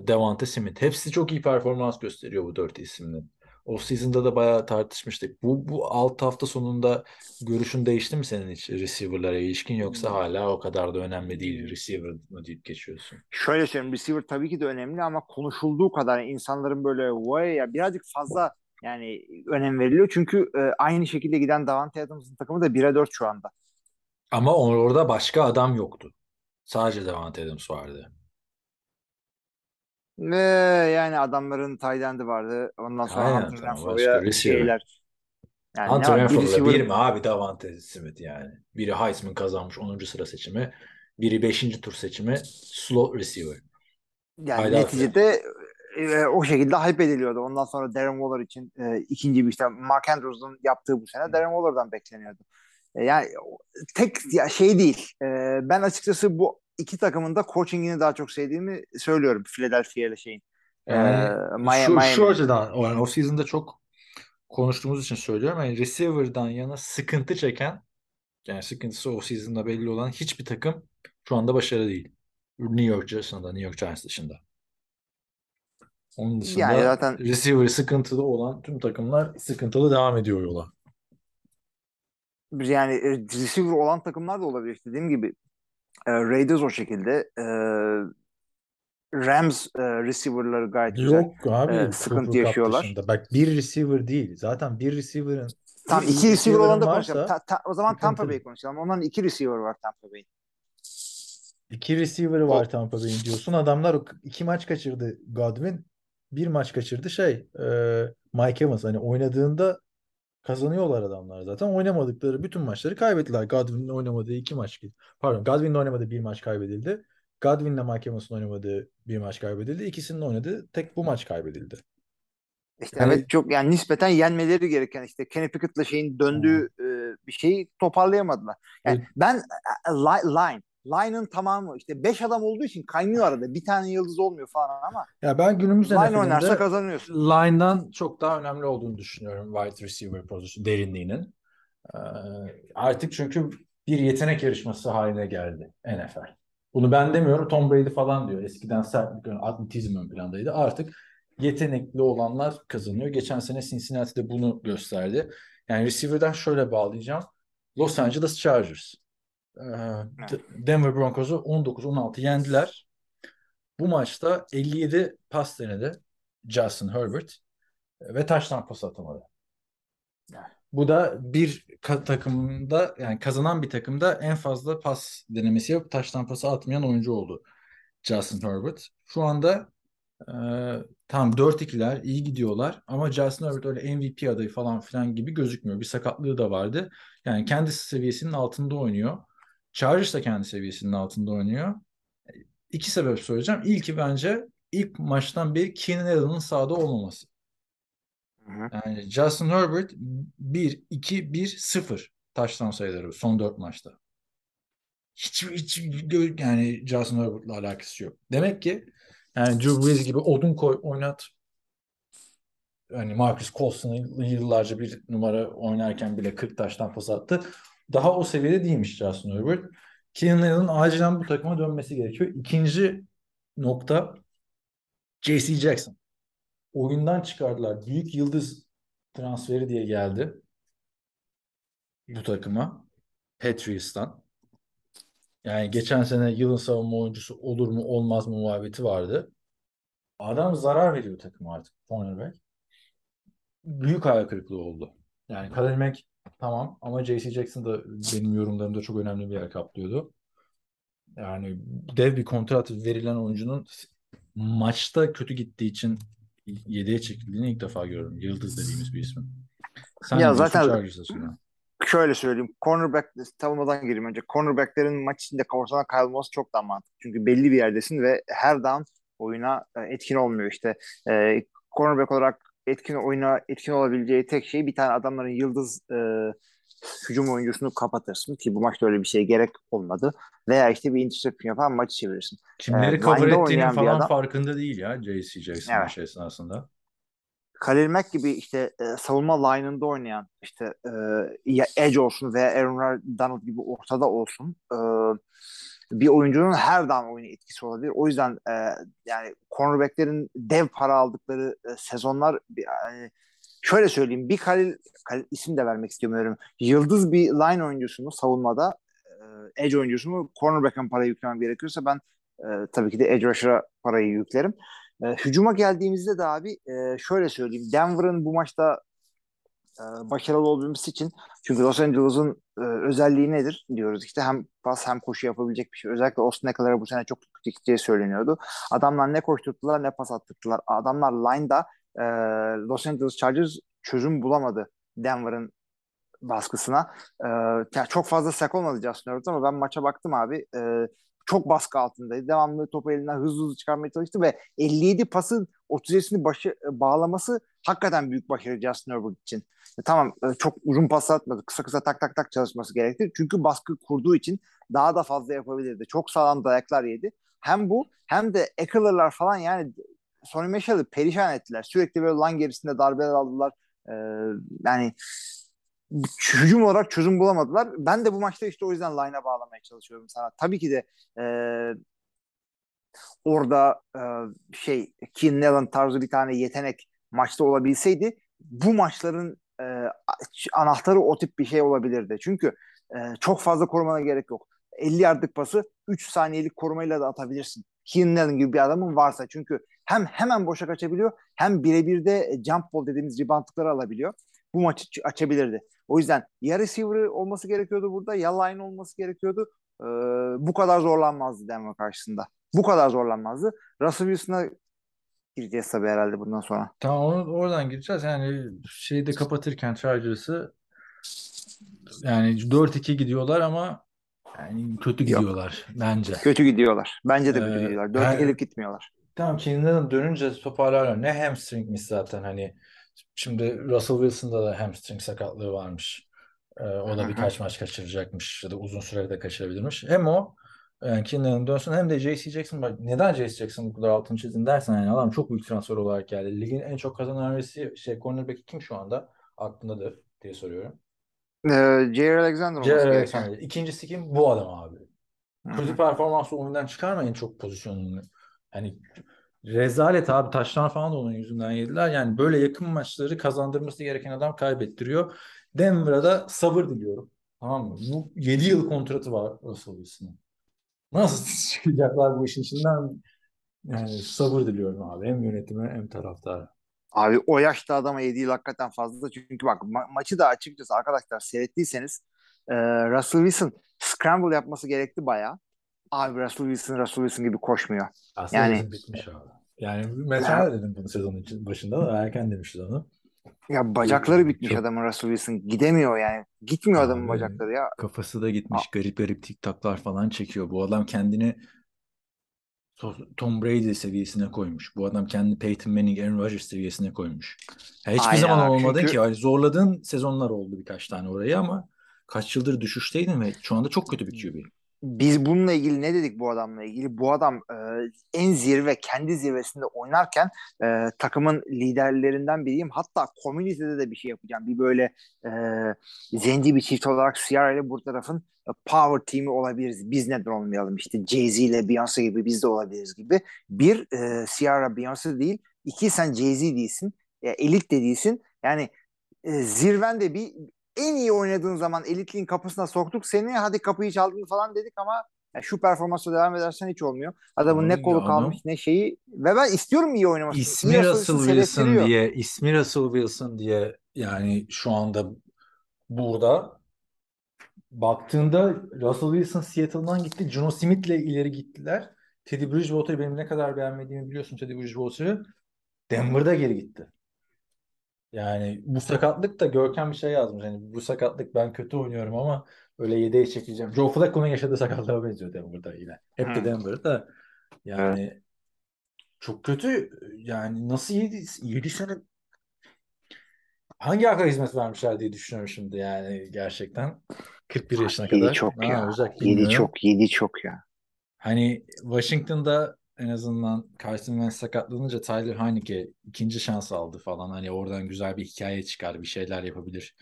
Devante Smith. Hepsi çok iyi performans gösteriyor bu dört ismin. O season'da da bayağı tartışmıştık. Bu, bu 6 hafta sonunda görüşün değişti mi senin hiç receiver'lara ilişkin yoksa hala o kadar da önemli değil receiver mı deyip geçiyorsun? Şöyle söyleyeyim receiver tabii ki de önemli ama konuşulduğu kadar insanların böyle vay ya birazcık fazla yani önem veriliyor. Çünkü e, aynı şekilde giden Davante Adams'ın takımı da 1'e 4 şu anda. Ama orada başka adam yoktu. Sadece Davante Adams vardı. Ve yani adamların end'i vardı. Ondan sonra Aynen, Hunter tamam, Renfro'ya şeyler. Yani Hunter Renfro'da bir mi abi Davante Smith yani. Biri Heisman kazanmış 10. sıra seçimi. Biri 5. tur seçimi slot receiver. yani Haydi neticede e, o şekilde hype ediliyordu. Ondan sonra Darren Waller için e, ikinci bir işte Mark Andrews'un yaptığı bu sene Darren Waller'dan bekleniyordu. E, yani tek ya şey değil. E, ben açıkçası bu iki takımın da coachingini daha çok sevdiğimi söylüyorum Philadelphia ile şeyin. Yani Miami, şu, Miami. şu açıdan yani o season'da çok konuştuğumuz için söylüyorum. Yani receiver'dan yana sıkıntı çeken yani sıkıntısı o season'da belli olan hiçbir takım şu anda başarılı değil. New York dışında, New York Giants dışında. Onun dışında Yani zaten receiver sıkıntılı olan tüm takımlar sıkıntılı devam ediyor yola. yani e, receiver olan takımlar da olabilir. Dediğim gibi e, Raiders o şekilde. E, Rams e, receiver'ları gayet güzel. Yok abi. Ee, Cooper sıkıntı yaşıyorlar. dışında. Bak bir receiver değil. Zaten bir receiver'ın Tam iki receiver olan da konuşalım. Ta- ta- o zaman Tampa. Bay konuşalım. Onların iki receiver var Tampa Bay'in. iki receiver'ı var Tampa Bay'in diyorsun. Adamlar iki maç kaçırdı Godwin. Bir maç kaçırdı şey e, Mike Evans. Hani oynadığında kazanıyorlar adamlar zaten. Oynamadıkları bütün maçları kaybettiler. Godwin'in oynamadığı iki maç. Pardon Godwin'in oynamadığı bir maç kaybedildi. Godwin'le Mike Evans'ın oynamadığı bir maç kaybedildi. İkisinin oynadığı tek bu maç kaybedildi. İşte Yani- evet çok yani nispeten yenmeleri gereken işte Kenny Pickett'la şeyin döndüğü e, bir şeyi toparlayamadılar. Yani Evet. ben e, li- line line'ın tamamı işte 5 adam olduğu için kaynıyor arada. Bir tane yıldız olmuyor falan ama Ya ben günümüz line oynarsa kazanıyorsun. line'dan çok daha önemli olduğunu düşünüyorum wide receiver pozisyonu derinliğinin. Ee, artık çünkü bir yetenek yarışması haline geldi NFL. Bunu ben demiyorum Tom Brady falan diyor. Eskiden sertlik, ön- atletizm ön plandaydı. Artık yetenekli olanlar kazanıyor. Geçen sene Cincinnati'de bunu gösterdi. Yani receiver'dan şöyle bağlayacağım. Los Angeles Chargers. Ee, Denver Broncos'u 19-16 yendiler. Bu maçta 57 pas denedi Justin Herbert ve taştan pas atamadı. Bu da bir takımda yani kazanan bir takımda en fazla pas denemesi yapıp taştan pası atmayan oyuncu oldu Justin Herbert. Şu anda e, tam 4-2'ler iyi gidiyorlar ama Justin Herbert öyle MVP adayı falan filan gibi gözükmüyor. Bir sakatlığı da vardı. Yani kendi seviyesinin altında oynuyor. Chargers da kendi seviyesinin altında oynuyor. İki sebep söyleyeceğim. İlki bence ilk maçtan beri Keenan Allen'ın sahada olmaması. Yani Justin Herbert 1, 2, 1, 0 taştan sayıları son 4 maçta. Hiç, hiç yani Justin Herbert'la alakası yok. Demek ki yani Drew Brees gibi odun koy oynat yani Marcus Colston'ı yıllarca bir numara oynarken bile 40 taştan pas attı. Daha o seviyede değilmiş Justin Herbert. Keenan Allen'ın acilen bu takıma dönmesi gerekiyor. İkinci nokta J.C. Jackson. Oyundan çıkardılar. Büyük yıldız transferi diye geldi bu takıma. Patriots'tan. Yani geçen sene yılın savunma oyuncusu olur mu olmaz mı muhabbeti vardı. Adam zarar veriyor takıma artık. Cornerback. Büyük hayal kırıklığı oldu. Yani Khalil tamam ama J.C. Jackson da benim yorumlarımda çok önemli bir yer kaplıyordu. Yani dev bir kontrat verilen oyuncunun maçta kötü gittiği için 7'ye çekildiğini ilk defa gördüm. Yıldız dediğimiz bir ismin. Sen Ya zaten-. Şöyle söyleyeyim. Cornerback savunmadan gireyim önce. Cornerbacklerin maç içinde ortadan kaybolması çok daha mantıklı. Çünkü belli bir yerdesin ve her down oyuna e, etkin olmuyor işte. E, cornerback olarak etkin oyuna etkin olabileceği tek şey bir tane adamların yıldız e, hücum oyuncusunu kapatırsın ki bu maçta öyle bir şey gerek olmadı. Veya işte bir interception yapar maçı çevirirsin. Kimleri Ee, cover ettiğinin falan adam. farkında değil ya J.C. Jackson Evet. maç esnasında. Khalil Mack gibi işte e, savunma line'ında oynayan işte e, ya Edge olsun veya Aaron Donald gibi ortada olsun e, bir oyuncunun her down oyunu etkisi olabilir. O yüzden e, yani cornerbacklerin dev para aldıkları e, sezonlar yani şöyle söyleyeyim bir Khalil, Khalil isim de vermek istemiyorum. Yıldız bir line oyuncusunu savunmada e, edge oyuncusunu cornerback'ın parayı yüklemem gerekiyorsa ben e, tabii ki de edge rusher'a parayı yüklerim. E, hücuma geldiğimizde de abi e, şöyle söyleyeyim. Denver'ın bu maçta e, başarılı olabilmesi için çünkü Los Angeles'ın e, özelliği nedir diyoruz işte hem pas hem koşu yapabilecek bir şey. Özellikle Austin Eckler'a bu sene çok gideceği söyleniyordu. Adamlar ne koşturttular ne pas attırttılar. Adamlar line'da e, Los Angeles Chargers çözüm bulamadı Denver'ın baskısına. E, çok fazla sack olmadı Justin Herbert ama ben maça baktım abi. E, çok baskı altındaydı. Devamlı topu elinden hızlı hızlı çıkarmaya çalıştı ve 57 pasın 37'sini başı e, bağlaması hakikaten büyük başarı Justin Herbert için. E, tamam e, çok uzun pas atmadı. Kısa kısa tak tak tak çalışması gerekti. Çünkü baskı kurduğu için daha da fazla yapabilirdi. Çok sağlam dayaklar yedi. Hem bu hem de Eckler'lar falan yani Sonny Michel'ı perişan ettiler. Sürekli böyle lan gerisinde darbeler aldılar. E, yani hücum olarak çözüm bulamadılar. Ben de bu maçta işte o yüzden line'a bağlamaya çalışıyorum sana. Tabii ki de e, orada e, şey Keenan Allen tarzı bir tane yetenek maçta olabilseydi bu maçların e, anahtarı o tip bir şey olabilirdi. Çünkü e, çok fazla korumana gerek yok. 50 yardlık pası 3 saniyelik korumayla da atabilirsin. Keenan Allen gibi bir adamın varsa. Çünkü hem hemen boşa kaçabiliyor hem birebir de jump ball dediğimiz reboundları alabiliyor. Bu maçı açabilirdi. O yüzden ya receiver olması gerekiyordu burada ya line olması gerekiyordu. Ee, bu kadar zorlanmazdı Denver karşısında. Bu kadar zorlanmazdı. Russell Wilson'a gireceğiz tabii herhalde bundan sonra. Tamam onu, oradan gireceğiz. Yani şeyi de kapatırken Chargers'ı yani 4-2 gidiyorlar ama yani kötü Yok. gidiyorlar bence. Kötü gidiyorlar. Bence de kötü Ee, gidiyorlar. Dört her- gelip gitmiyorlar. Tamam Keenan'ın dönünce toparlarlar. Ne hamstringmiş zaten hani. Şimdi Russell Wilson'da da hamstring sakatlığı varmış. Ee, o da birkaç maç kaçıracakmış ya da uzun sürede kaçırabilirmiş. Hem o yani Keenan'ın dönsün hem de J.C. Jackson bak neden J.C. Jackson bu kadar altını çizdin dersen yani adam çok büyük transfer olarak geldi. Ligin en çok kazanan receiver, şey cornerback'i kim şu anda? Aklındadır diye soruyorum. Ee, Jair Alexander gerekiyor. Alexander. İkincisi kim? Bu adam abi. Kötü performansı oyundan çıkarma en çok pozisyonunu. Hani rezalet abi taştan falan da onun yüzünden yediler. Yani böyle yakın maçları kazandırması gereken adam kaybettiriyor. Denver'a da sabır diliyorum. Tamam mı? Bu 7 yıl kontratı var Russell Wilson'ın. Nasıl çıkacaklar bu işin içinden? Yani sabır diliyorum abi. Hem yönetime hem taraftara. Abi o yaşta adama 7 yıl hakikaten fazla. Çünkü bak ma- maçı da açıkçası arkadaşlar seyrettiyseniz e, Russell Wilson scramble yapması gerekti bayağı. Abi Russell Wilson Russell Wilson gibi koşmuyor. Aslında Yani- bitmiş abi. Yani mesela dedim bunu sezonun için- başında da erken demişiz onu. Ya bacakları bitmiş Çok- adamın Russell Wilson. Gidemiyor yani. Gitmiyor adamın Abi, bacakları ya. Kafası da gitmiş. Garip garip tiktaklar falan çekiyor. Bu adam kendini To- Tom Brady seviyesine koymuş. Bu adam kendini Peyton Manning, Aaron Rodgers seviyesine koymuş. Ya hiçbir Aynen zaman abi, olmadın çünkü- ki. Yani zorladığın sezonlar oldu birkaç tane orayı ama kaç yıldır düşüşteydin ve şu anda çok kötü bir QB. Biz bununla ilgili ne dedik bu adamla ilgili? Bu adam e, en zirve, kendi zirvesinde oynarken e, takımın liderlerinden biriyim. Hatta komünitede de bir şey yapacağım. Bir böyle e, zenci bir çift olarak Sierra ile bu tarafın e, power team'i olabiliriz. Biz neden olmayalım? İşte Jay-Z ile Beyoncé gibi biz de olabiliriz gibi. Bir, e, Sierra Beyoncé değil. İki, sen Jay-Z değilsin. E, elit de değilsin. Yani e, zirvende bir en iyi oynadığın zaman elitliğin kapısına soktuk seni. Hadi kapıyı çaldın falan dedik ama ya şu performansla devam edersen hiç olmuyor. Adamın ne kolu kalmış ne şeyi ve ben istiyorum iyi oynamasını. İsmi Russell Wilson diye, ismi Russell Wilson diye yani şu anda burada baktığında Russell Wilson Seattle'dan gitti. Geno Smith'le ileri gittiler. Teddy Bridgewater'ı benim ne kadar beğenmediğimi biliyorsun Teddy Bridgewater'ı. Denver'da geri gitti. Yani bu sakatlık da Görkem bir şey yazmış. Yani bu sakatlık ben kötü oynuyorum ama öyle yedeğe çekeceğim. Joe Flacco'nun yaşadığı sakatlığa benziyor Denver'da yine. Hep de. Denver'da. Yani çok kötü. Yani nasıl 7, 7 sene hangi akla hizmet vermişler diye düşünüyorum şimdi yani gerçekten. 41 yaşına Yedi kadar. çok Ne ya. yapacak Yedi bilmiyorum. çok, yedi çok ya. Hani Washington'da en azından Carson Wentz sakatlanınca Tyler Heineke ikinci şans aldı falan. Hani oradan güzel bir hikaye çıkar, bir şeyler yapabilir.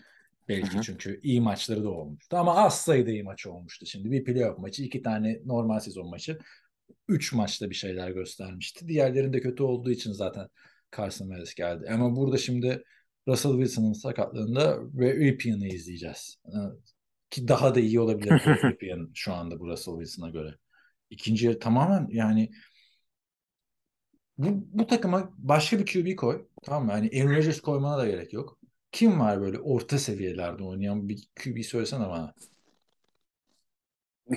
Belki Hı hı. çünkü iyi maçları da olmuştu. Ama az sayıda iyi maçı olmuştu. Şimdi bir playoff maçı, iki tane normal sezon maçı. Üç maçta bir şeyler göstermişti. Diğerlerinde kötü olduğu için zaten Carson Wentz geldi. Ama burada şimdi Russell Wilson'ın sakatlığında ve Ripian'ı izleyeceğiz. Ee, Ki daha da iyi olabilir Ripien şu anda bu Russell Wilson'a göre. İkinci yarı tamamen yani bu, bu takıma başka bir QB koy. Tamam mı? Yani Aaron Rodgers koymana da gerek yok. Kim var böyle orta seviyelerde oynayan bir QB söylesene bana.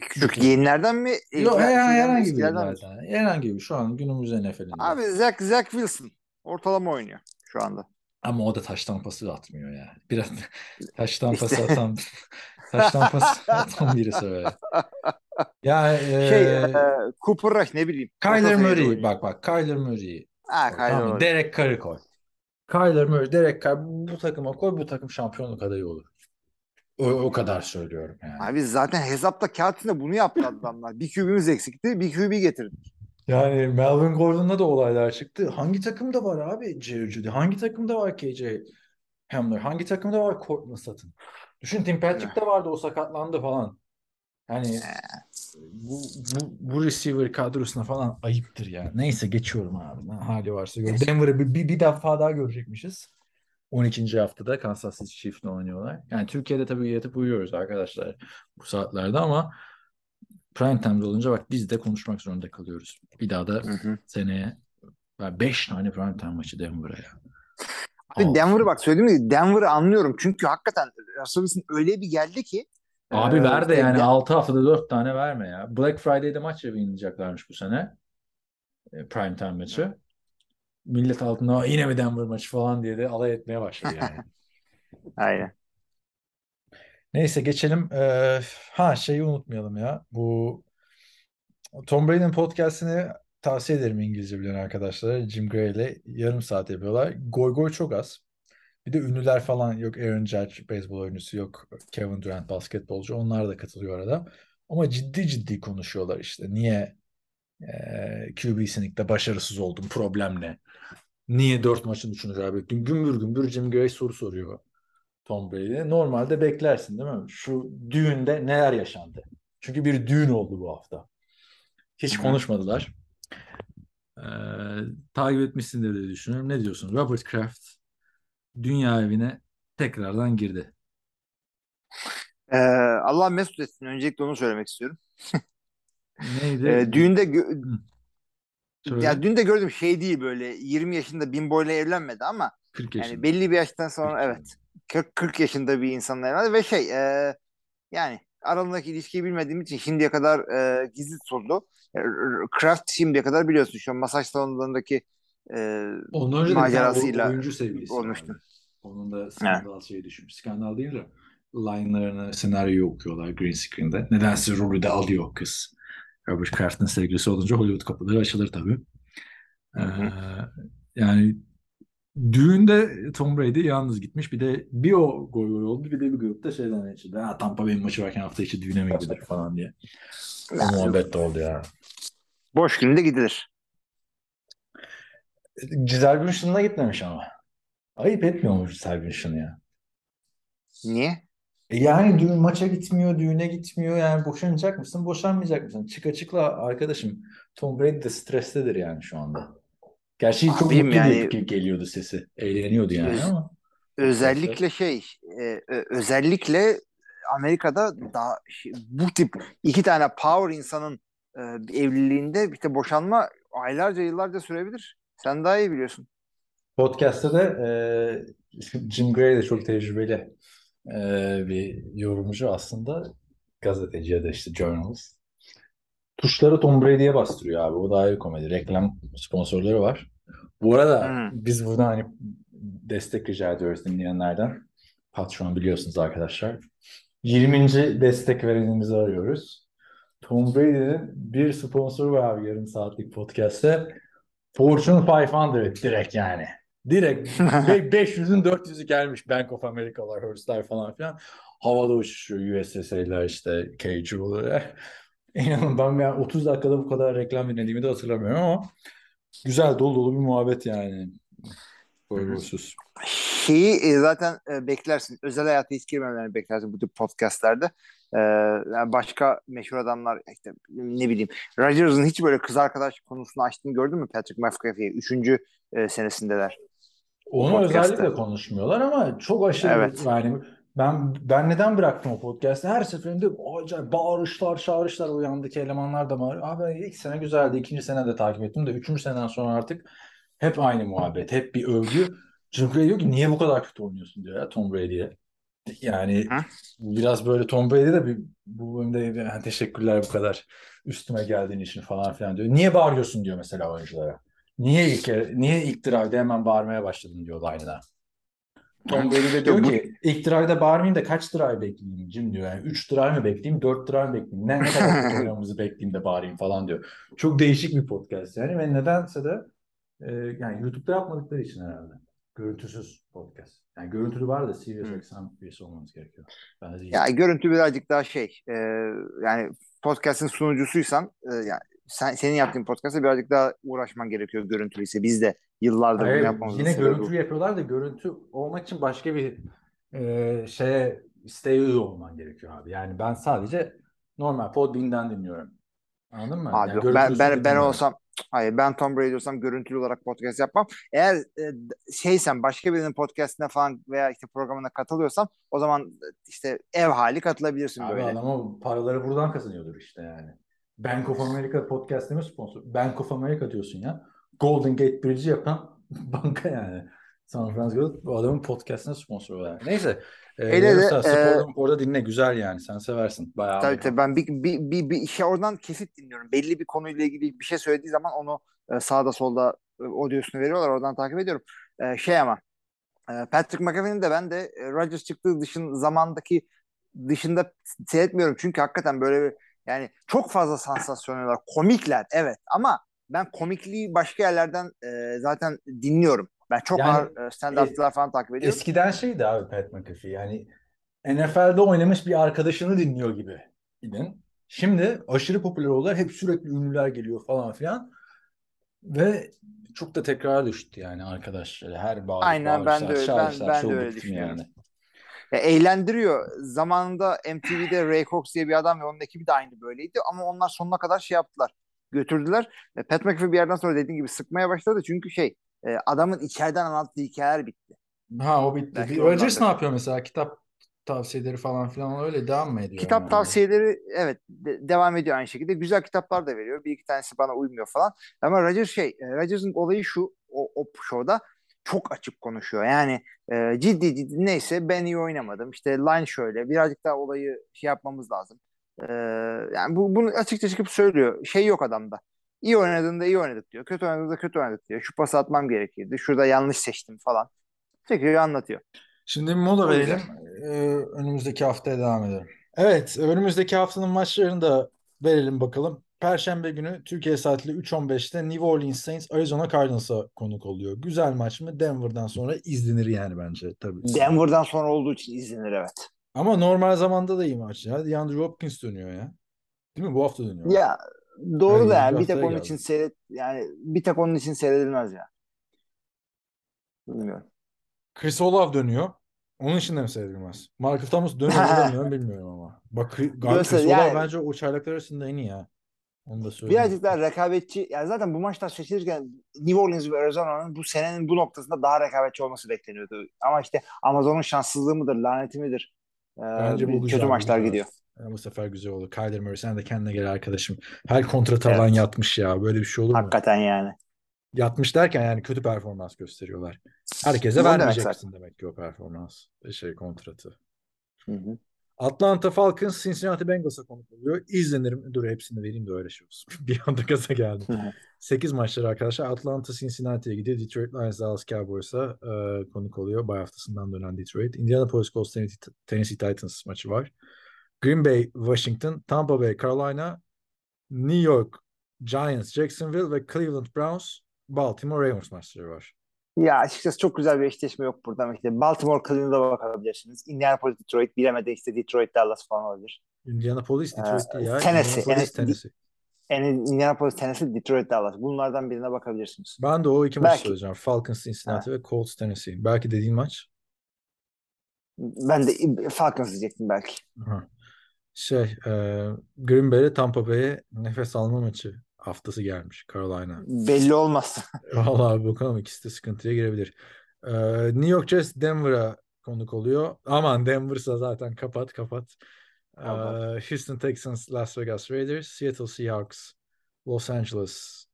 Küçük yayınlardan mı? Yok mi, her- herhangi bir mi? yerlerden. Herhangi bir şu an günümüz NFL'inde. Abi Zach, Zach Wilson ortalama oynuyor şu anda. Ama o da taş tampası atmıyor yani. Biraz taş tampası İşte. atan taş tampası atan birisi öyle. Ya Şey, e, e, Cooper Rush ne bileyim. Kyler Murray bak bak Kyler Murray'i Ha, Kyler tamam? Murray. Derek Carr'ı koy. Kyler Murray, Derek Carr bu, takıma koy bu takım şampiyonluk adayı olur. O, o kadar söylüyorum yani. Abi zaten hesapta kağıt üstünde bunu yaptı adamlar. Bir QB'miz eksikti. Bir QB getirdik. Yani Melvin Gordon'da da olaylar çıktı. Hangi takımda var abi Jerry? Hangi takımda var KJ Hamler? Hangi takımda var Courtland Sutton? Düşün Tim Patrick de vardı o sakatlandı falan. Yani bu, bu, bu receiver kadrosuna falan ayıptır ya. Neyse geçiyorum abi. Hali varsa gör. Denver'ı bir, bir, bir defa daha görecekmişiz. 12. haftada Kansas City Chiefs'le oynuyorlar. Yani Türkiye'de tabii yatıp uyuyoruz arkadaşlar bu saatlerde ama prime time'da olunca bak biz de konuşmak zorunda kalıyoruz. Bir daha da Hı hı. seneye 5 tane prime time maçı Denver'a ya. Abi. Denver'ı bak söylediğim gibi Denver'ı anlıyorum. Çünkü hakikaten Russell Wilson öyle bir geldi ki Abi e, ver de yani De- 6 haftada 4 tane verme ya. Black Friday'de maç yayınlayacaklarmış bu sene. E, Prime time maçı. Millet altında "Aa, yine mi Denver maçı falan diye de alay etmeye başladı yani. Aynen. Neyse geçelim. Ee, ha şeyi unutmayalım ya. Bu Tom Brady'nin podcastini tavsiye ederim İngilizce bilen arkadaşlara. Jim Gray ile yarım saat yapıyorlar. Goy goy çok az. Bir de ünlüler falan yok. Aaron Judge beyzbol oyuncusu yok. Kevin Durant basketbolcu. Onlar da katılıyor arada. Ama ciddi ciddi konuşuyorlar işte. Niye e, QB Sneak'te başarısız oldum? Problem ne? Niye dört maçın üçünü kaybettin? Gümbür gümbür Jim Gray soru soruyor Tom Brady'ye. Normalde beklersin değil mi? Şu düğünde neler yaşandı? Çünkü bir düğün oldu bu hafta. Hiç konuşmadılar. Ee, takip etmişsindir diye düşünüyorum. Ne diyorsun? Robert Kraft dünya evine tekrardan girdi. Ee, Allah mesut etsin. Öncelikle onu söylemek istiyorum. Neydi? Ee, düğünde gö-. Söyle. ya dün de gördüm şey değil böyle 20 yaşında bin boyla evlenmedi ama 40 yani yaşında. belli bir yaştan sonra 40 evet 40, 40 yaşında bir insanla evlendi ve şey e, yani aralarındaki ilişkiyi bilmediğim için şimdiye kadar e, gizli tutuldu. E, Kraft şimdiye kadar biliyorsun şu an masaj salonlarındaki e, Ondan önce macerasıyla oyuncu sevgilisi olmuştu. Onun da skandal şeyi düşmüş. Skandal değil de line'larını senaryoyu okuyorlar green screen'de. Nedense rolü de alıyor kız. Robert Kraft'ın sevgilisi olunca Hollywood kapıları açılır tabii. Ee, yani düğünde Tom Brady yalnız gitmiş. Bir de bir o goy goy oldu. Bir de bir grupta şeyden geçti. Ha, Tampa Bay'in maçı varken hafta içi düğüne mi gidilir falan diye. O muhabbet de oldu ya. boş günde gidilir. Giselle Bündchen'la gitmemiş ama. Ayıp etmiyor mu Giselle Bündchen ya? Niye? E Yani düğün maça gitmiyor, düğüne gitmiyor. Yani boşanacak mısın, boşanmayacak mısın? Çık açıkla arkadaşım. Tom Brady de strestedir yani şu anda. Gerçi çok Abim mutlu yani- geliyordu sesi. Eğleniyordu yani Öz- ama. Özellikle şey e, özellikle Amerika'da daha şey- bu tip iki tane power insanın e, bir evliliğinde işte boşanma aylarca yıllarca sürebilir. Sen daha iyi biliyorsun. Podcast'ta da e, Jim Gray de çok tecrübeli e, bir yorumcu aslında. Gazeteci ya da işte journalist. Tuşları Tom Brady'ye bastırıyor abi. O da ayrı komedi. Reklam sponsorları var. Bu arada Hmm. biz buradan hani destek rica ediyoruz dinleyenlerden. Patron biliyorsunuz arkadaşlar. 20. destek verenimizi arıyoruz. Tom Brady'nin bir sponsoru var abi yarım saatlik podcast'te. Fortune 500 direkt yani. Direkt Be- 500'ün 400'ü gelmiş. Bank of America'lar, Hearst'lar falan filan. Havada uçuşuyor USSA'lar işte K-Jewel'lar. İnanın ben yani 30 dakikada bu kadar reklam dinlediğimi de hatırlamıyorum ama güzel dolu dolu bir muhabbet yani. Koygursuz. Şeyi e, zaten e, beklersin. Özel hayata hiç girmemelerini beklersin bu tip podcastlerde. E, yani başka meşhur adamlar işte ne bileyim Rodgers'ın hiç böyle kız arkadaş konusunu açtığını gördün mü Patrick McAfee? Üçüncü e, senesindeler. Onu özellikle konuşmuyorlar ama çok aşırı Evet. yani ben ben neden bıraktım o podcast'ı? Her seferinde acayip bağırışlar, çağrışlar o yandaki elemanlar da var. Abi ilk sene güzeldi, ikinci sene de takip ettim de üçüncü seneden sonra artık hep aynı muhabbet, hep bir övgü. Jim Gray diyor ki niye bu kadar kötü oynuyorsun diyor ya Tom Brady'ye. Yani Hı? biraz böyle Tom Brady de bir bu bölümde "Ha, teşekkürler bu kadar üstüme geldiğin için falan filan diyor. Niye bağırıyorsun diyor mesela oyunculara. Niye ilk niye ilk drive'da hemen bağırmaya başladın diyor line'ına. Tom Brady de diyor ki ilk drive'da bağırmayayım da kaç drive bekleyeyim Jim diyor. Yani 3 drive mi bekleyeyim, 4 drive mi bekleyeyim? Ne, ne kadar bekleyeyim de bağırayım falan diyor. Çok değişik bir podcast yani ve nedense de e, yani YouTube'da yapmadıkları için herhalde. Görüntüsüz podcast. Yani görüntülü var da Sirius Hı. XM üyesi olmanız gerekiyor. Ben de. Ya görüntü birazcık daha şey e, yani podcast'ın sunucusuysan e, yani sen, senin yaptığın podcast'a birazcık daha uğraşman gerekiyor görüntülüyse. Biz de yıllardır bunu Hayır, yapmamızın yine sebebi bu. görüntü yapıyorlar da görüntü olmak için başka bir e, şeye isteği olman gerekiyor abi. Yani ben sadece normal Podbean'den dinliyorum. Anladın mı? Abi Yani yok, ben ben ben olsam hayır ben Tom Brady olsam görüntülü olarak podcast yapmam. Eğer e, şeysen başka birinin podcastine falan veya işte programına katılıyorsam o zaman e, işte ev hali katılabilirsin Abi böyle. o paraları buradan kazanıyordur işte yani. Bank of America podcast mi sponsor? Bank of America diyorsun ya. Golden Gate Bridge'i yapan banka yani. San Francisco bu adamın podcastine sponsor olarak. Neyse. E, de, saat e, orada dinle güzel yani. Sen seversin. Bayağı. Tabii tabii ben bir, bir, bir, bir şey oradan kesit dinliyorum. Belli bir konuyla ilgili bir şey söylediği zaman onu e, sağda solda e, audiosunu veriyorlar. Oradan takip ediyorum. E, şey ama e, Patrick McAfee'nin de ben de e, Rodgers çıktığı dışın zamandaki dışında seyretmiyorum. Çünkü hakikaten böyle bir, yani çok fazla sansasyonel komikler evet ama ben komikliği başka yerlerden e, zaten dinliyorum. Ben çok Yani, ağır e, stand-up'lar falan takip ediyorum. Eskiden şeydi abi Pat McAfee yani NFL'de oynamış bir arkadaşını dinliyor gibi idin. Şimdi aşırı popüler oldular. Hep sürekli ünlüler geliyor falan filan. Ve çok da tekrar düştü yani arkadaşları. Her bağır, Aynen, ben de öyle- ben- ben de çok öyle düşünüyorum. yani. Ya, eğlendiriyor. Zamanında MTV'de Ray Cox diye bir adam ve onun ekibi de aynı böyleydi. Ama onlar sonuna kadar şey yaptılar. Götürdüler. E, Pat McAfee bir yerden sonra dediğin gibi sıkmaya başladı. Çünkü şey e, adamın içeriden anlattığı hikayeler bitti. Ha o bitti. Belki. Rodgers ne yapıyor mesela? Kitap tavsiyeleri falan filan öyle devam mı ediyor? Kitap yani? tavsiyeleri evet de- devam ediyor aynı şekilde. Güzel kitaplar da veriyor. Bir iki tanesi bana uymuyor falan. Ama Rodgers şey, e, Rodgers'ın olayı şu o, o show'da çok açık konuşuyor. Yani e, ciddi ciddi neyse ben iyi oynamadım. İşte line şöyle. Birazcık daha olayı şey yapmamız lazım. E, yani bu, bunu açıkça çıkıp söylüyor. Şey yok adamda. İyi oynadığında iyi oynadık diyor. Kötü oynadığında kötü oynadık diyor. Şu pası atmam gerekirdi. Şurada yanlış seçtim falan. Çekiyor anlatıyor. Şimdi bir mola verelim. Ee, önümüzdeki haftaya devam edelim. Evet, önümüzdeki haftanın maçlarını da verelim bakalım. Perşembe günü Türkiye saatiyle 3.15'te New Orleans Saints Arizona Cardinals'a konuk oluyor. Güzel maç mı? Denver'dan sonra izlenir yani bence tabii. Denver'dan sonra olduğu için izlenir evet. Ama normal zamanda da iyi maç ya. DeAndre Hopkins dönüyor ya. Değil mi? Bu hafta dönüyor. Ya doğru Yani da yani bir tek onun geldi. için seyret yani bir tek onun için seyredilmez ya. Bilmiyorum. Chris Olave dönüyor. Onun için de mi seyredilmez? Michael Thomas dönüyor mu dönmüyor mu bilmiyorum ama. Bak Chris, Olave yani- bence o çaylaklar arasında en iyi ya. Onu da söyleyeyim. Birazcık daha rekabetçi. Yani zaten bu maçlar seçilirken New Orleans ve Arizona'nın bu senenin bu noktasında daha rekabetçi olması bekleniyordu. Ama işte Amazon'un şanssızlığı mıdır, laneti midir? Ee, Bence bu kötü maçlar gidiyor. Ya bu sefer güzel oldu. Kyler Murray sen de kendine gel arkadaşım. Her kontratı Evet. alan yatmış ya. Böyle bir şey olur mu? Hakikaten yani. Yatmış derken yani kötü performans gösteriyorlar. Herkese demek vermeyeceksin demek ki o performans. Şey kontratı. Hı hı. Atlanta Falcons Cincinnati Bengals'a konuk oluyor. İzlenir mi? Dur hepsini vereyim de öyle şey olsun. bir anda gaza geldim. Hı hı. 8 maçları arkadaşlar. Atlanta Cincinnati'ye gidiyor. Detroit Lions Dallas Cowboys'a e, konuk oluyor. Bay haftasından dönen Detroit. Indianapolis Colts Tennessee Titans maçı var. Green Bay Washington, Tampa Bay Carolina, New York Giants Jacksonville ve Cleveland Browns Baltimore Ravens maçları var. Ya açıkçası çok güzel bir eşleşme yok burada. İşte Baltimore Cleveland'a bakabilirsiniz. Indianapolis Detroit bilemedi işte Detroit Dallas falan olabilir. Indianapolis Detroit Ee, ya. Tennessee, Indianapolis Tennessee. Yani Indianapolis Tennessee Detroit Dallas. Bunlardan birine bakabilirsiniz. Ben de o iki maçı Belki. söyleyeceğim. Falcons Cincinnati ve Colts Tennessee. Belki dediğin maç. Ben de Falcons diyecektim belki. Aha. Şey, e, Green Bay'le Tampa Bay'e nefes alma maçı haftası gelmiş Carolina. Belli olmaz. Vallahi bakalım ikisi de sıkıntıya girebilir. Ee, New York Jets Denver'a konuk oluyor. Aman Denver'sa zaten kapat kapat. Kapat. Houston Texans Las Vegas Raiders, Seattle Seahawks, Los Angeles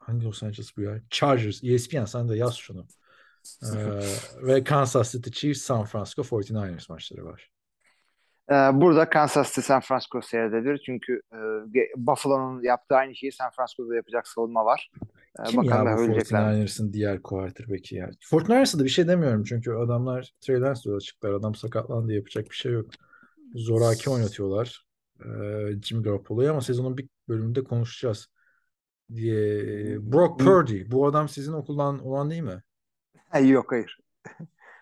hangi Los Angeles bu ya? Chargers, ESPN sen de yaz şunu. Ee, ve Kansas City Chiefs, San Francisco 49ers maçları var. Ee, burada Kansas City San Francisco seyredilir. Çünkü e, Buffalo'nun yaptığı aynı şeyi San Francisco'da yapacak savunma var. Ee, Kim bakalım ya bu ölecekler. mi? 49ers'ın diğer quarterback'i ya? 49ers'a da bir şey demiyorum çünkü adamlar Trey Lance diyorlar çıktılar. Adam sakatlandı yapacak bir şey yok. Zoraki oynatıyorlar. Ee, Jimmy Garoppolo'yu ama sezonun bir bölümünde konuşacağız diye. Brock Purdy. Bu adam sizin okuldan olan değil mi? Yok hayır.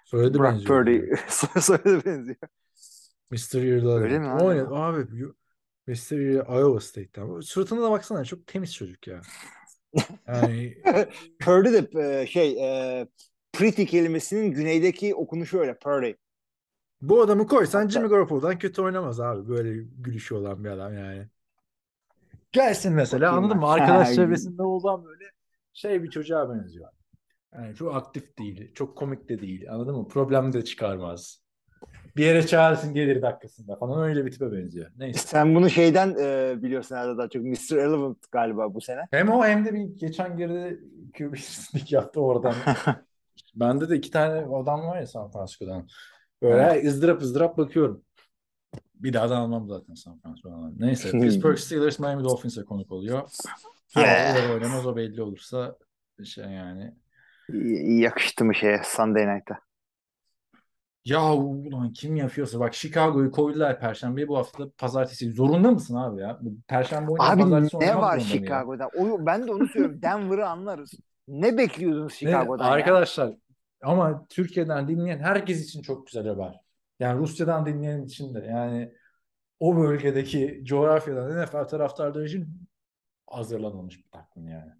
Soyadı Brock benziyor. Purdy. Soyadı benziyor. Mr. Year'da. Öyle mi abi? Oynadı. Abi Mr. Year Iowa State'ten. Suratına da baksana çok temiz çocuk ya. Yani Purdy de e, şey e, pretty kelimesinin güneydeki okunuşu öyle. Purdy. Bu adamı koysan Jimmy Garoppolo'dan kötü oynamaz abi. Böyle gülüşü olan bir adam yani. Gelsin mesela anladın mı? Arkadaş çevresinde olan böyle şey bir çocuğa benziyor. Yani çok aktif değil, çok komik de değil. Anladın mı? Problem de çıkarmaz. Bir yere çağırsın gelir dakikasında falan öyle bir tipe benziyor. Neyse. Sen bunu şeyden e, biliyorsun herhalde daha çok Mr. Relevant galiba bu sene. Hem o hem de bir geçen geride QB'sizlik yaptı oradan. Bende de iki tane adam var ya San Francisco'dan. Böyle ızdırap ızdırap bakıyorum. Bir daha da almam zaten San Francisco'dan. Neyse. Pittsburgh Steelers Miami Dolphins'e konuk oluyor. Olur oynamaz o belli olursa şey yani. İyi- Yakıştı mı şeye Sunday Night'a? Ya ulan kim yapıyorsa bak Chicago'yu koydular Perşembe'ye bu hafta pazartesi. Zorunda mısın abi ya? Perşembe oynayan Abi pazartesi ne oynamak var zorunda mı ya? Chicago'da? O, ben de onu söylüyorum. Denver'ı anlarız. Ne bekliyordunuz Ne- Chicago'dan ya? Arkadaşlar ama Türkiye'den dinleyen herkes için çok güzel haber. Yani Rusya'dan dinleyen için de yani o bölgedeki coğrafyadan NFL taraftarları için hazırlanılmış bir takvim yani.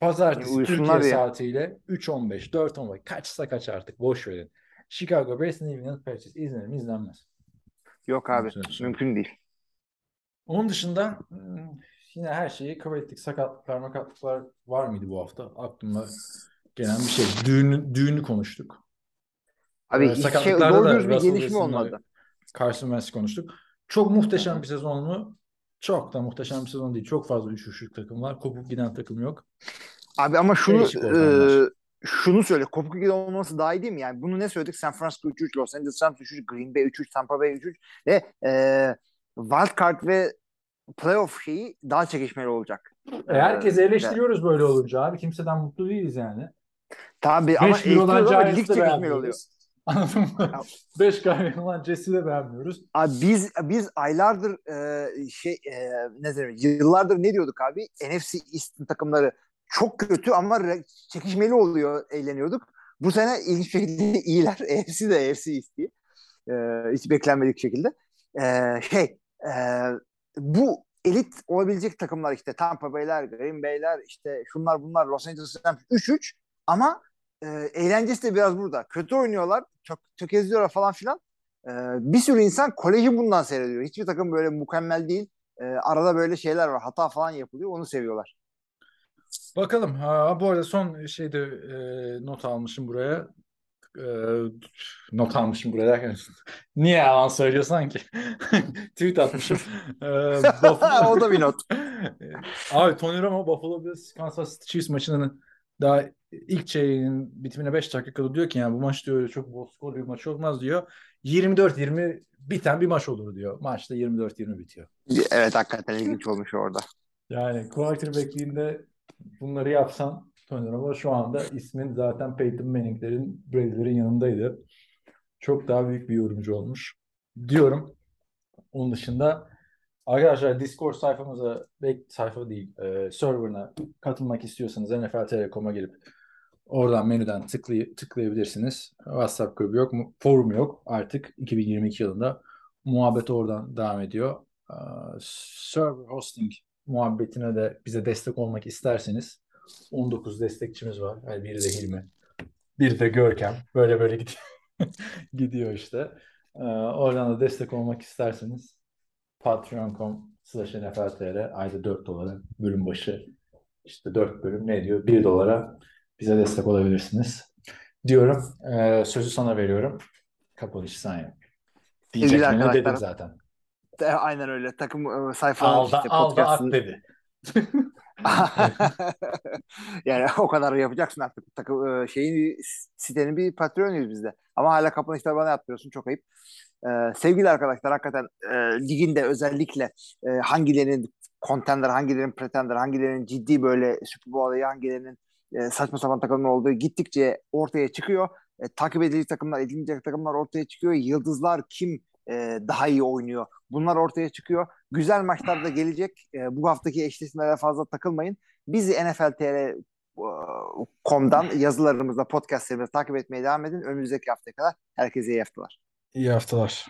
Pazartesi uyusunlar Türkiye ya. saatiyle 3.15, 4.15 kaçsa kaç artık boş verin. Chicago Bears New England Patriots izlenir mi izlenmez. Yok abi. Söyleyeyim. Mümkün değil. Onun dışında hmm, yine her şeyi kabul ettik. Sakatlıklar, makatlıklar var mıydı bu hafta? Aklıma gelen bir şey. Düğünü, düğünü konuştuk. Abi Ee, şey, doğru düz bir gelişme olmadı. Carson Wentz konuştuk. Çok muhteşem bir sezon mu? Çok da muhteşem bir sezon değil. Çok fazla üç üçlük takım var. Kopup giden takım yok. Abi ama şunu e, şunu söyle. Kopuk gibi olması daha iyi değil mi? Yani bunu ne söyledik? San Francisco 3-3, Los Angeles Rams 3-3, Green Bay 3-3, Tampa Bay 3-3 ve e, wild card ve playoff şeyi daha çekişmeli olacak. E, herkesi Ee, eleştiriyoruz böyle olunca abi. Kimseden mutlu değiliz yani. Tabii ama 5 bir olan eleştiriyoruz ama lig çekişmeli oluyor. Anladın mı? 5 kaybeden olan Jess'i de beğenmiyoruz. Abi biz biz aylardır e, şey e, ne derim yıllardır ne diyorduk abi? NFC East'in takımları çok kötü ama çekişmeli oluyor eğleniyorduk. Bu sene ilginç şekilde iyiler. AFC de AFC East diye. E, hiç beklenmedik şekilde. E, şey e, bu elit olabilecek takımlar işte Tampa Bay'ler, Green Bay'ler işte şunlar bunlar Los Angeles Rams 3-3 ama e, eğlencesi de biraz burada. Kötü oynuyorlar, çok tökezliyorlar falan filan. Ee, bir sürü insan koleji bundan seyrediyor. Hiçbir takım böyle mükemmel değil. Ee, arada böyle şeyler var. Hata falan yapılıyor. Onu seviyorlar. Bakalım. Ha, bu arada son şeyde e, not almışım buraya. E, not almışım buraya derken niye yalan söylüyorsan ki? Tweet atmışım. E, Buffalo- o da bir not. Abi Tony Romo Buffalo Bills Kansas City Chiefs maçının daha ilk çeyreğinin bitimine 5 dakika kala diyor ki yani bu maç diyor çok bol skorlu bir maç olmaz diyor. 24-20 biten bir maç olur diyor. Maçta 24-20 bitiyor. Evet hakikaten ilginç olmuş orada. Yani quarterback'liğinde bunları yapsan Tony Romo şu anda ismin zaten Peyton Manning'lerin, Brady'lerin yanındaydı. Çok daha büyük bir yorumcu olmuş diyorum. Onun dışında arkadaşlar Discord sayfamıza, sayfa değil, e, serverına katılmak istiyorsanız NFL Telekom'a gelip oradan menüden tıklay tıklayabilirsiniz. WhatsApp grubu yok, forum yok artık 2022 yılında. Muhabbet oradan devam ediyor. Ee, server hosting muhabbetine de bize destek olmak isterseniz 19 destekçimiz var. Yani biri de Hilmi, biri de Görkem. Böyle böyle gidiyor, gidiyor işte. Ee, oradan da destek olmak isterseniz patreon.com slash nfltr ayda 4 dolara bölüm başı işte 4 bölüm ne diyor? 1 dolara bize destek olabilirsiniz. Diyorum. Ee, sözü sana veriyorum. Kapanışı sen yap. Diyecek Sevgili ne dedim zaten. E, Aynen öyle. Takım e, sayfanın Alda, işte alda at dedi. yani o kadar yapacaksın artık. Takım e, şeyin sitenin bir patroniyiz biz de. Ama hala kapanışları bana yapmıyorsun. Çok ayıp. Ee, sevgili arkadaşlar hakikaten e, liginde özellikle e, hangilerinin contender, hangilerinin pretender, hangilerinin ciddi böyle Super Bowl adayı, hangilerinin e, saçma sapan takımlar olduğu gittikçe ortaya çıkıyor. E, takip edilecek takımlar, edilmeyecek takımlar ortaya çıkıyor. Yıldızlar kim e, daha iyi oynuyor? Bunlar ortaya çıkıyor. Güzel maçlar da gelecek. E, bu haftaki eşleşmelere fazla takılmayın. Bizi NFL.com.'dan yazılarımızda, podcastlerimizde takip etmeye devam edin. Önümüzdeki haftaya kadar herkese iyi haftalar. İyi haftalar.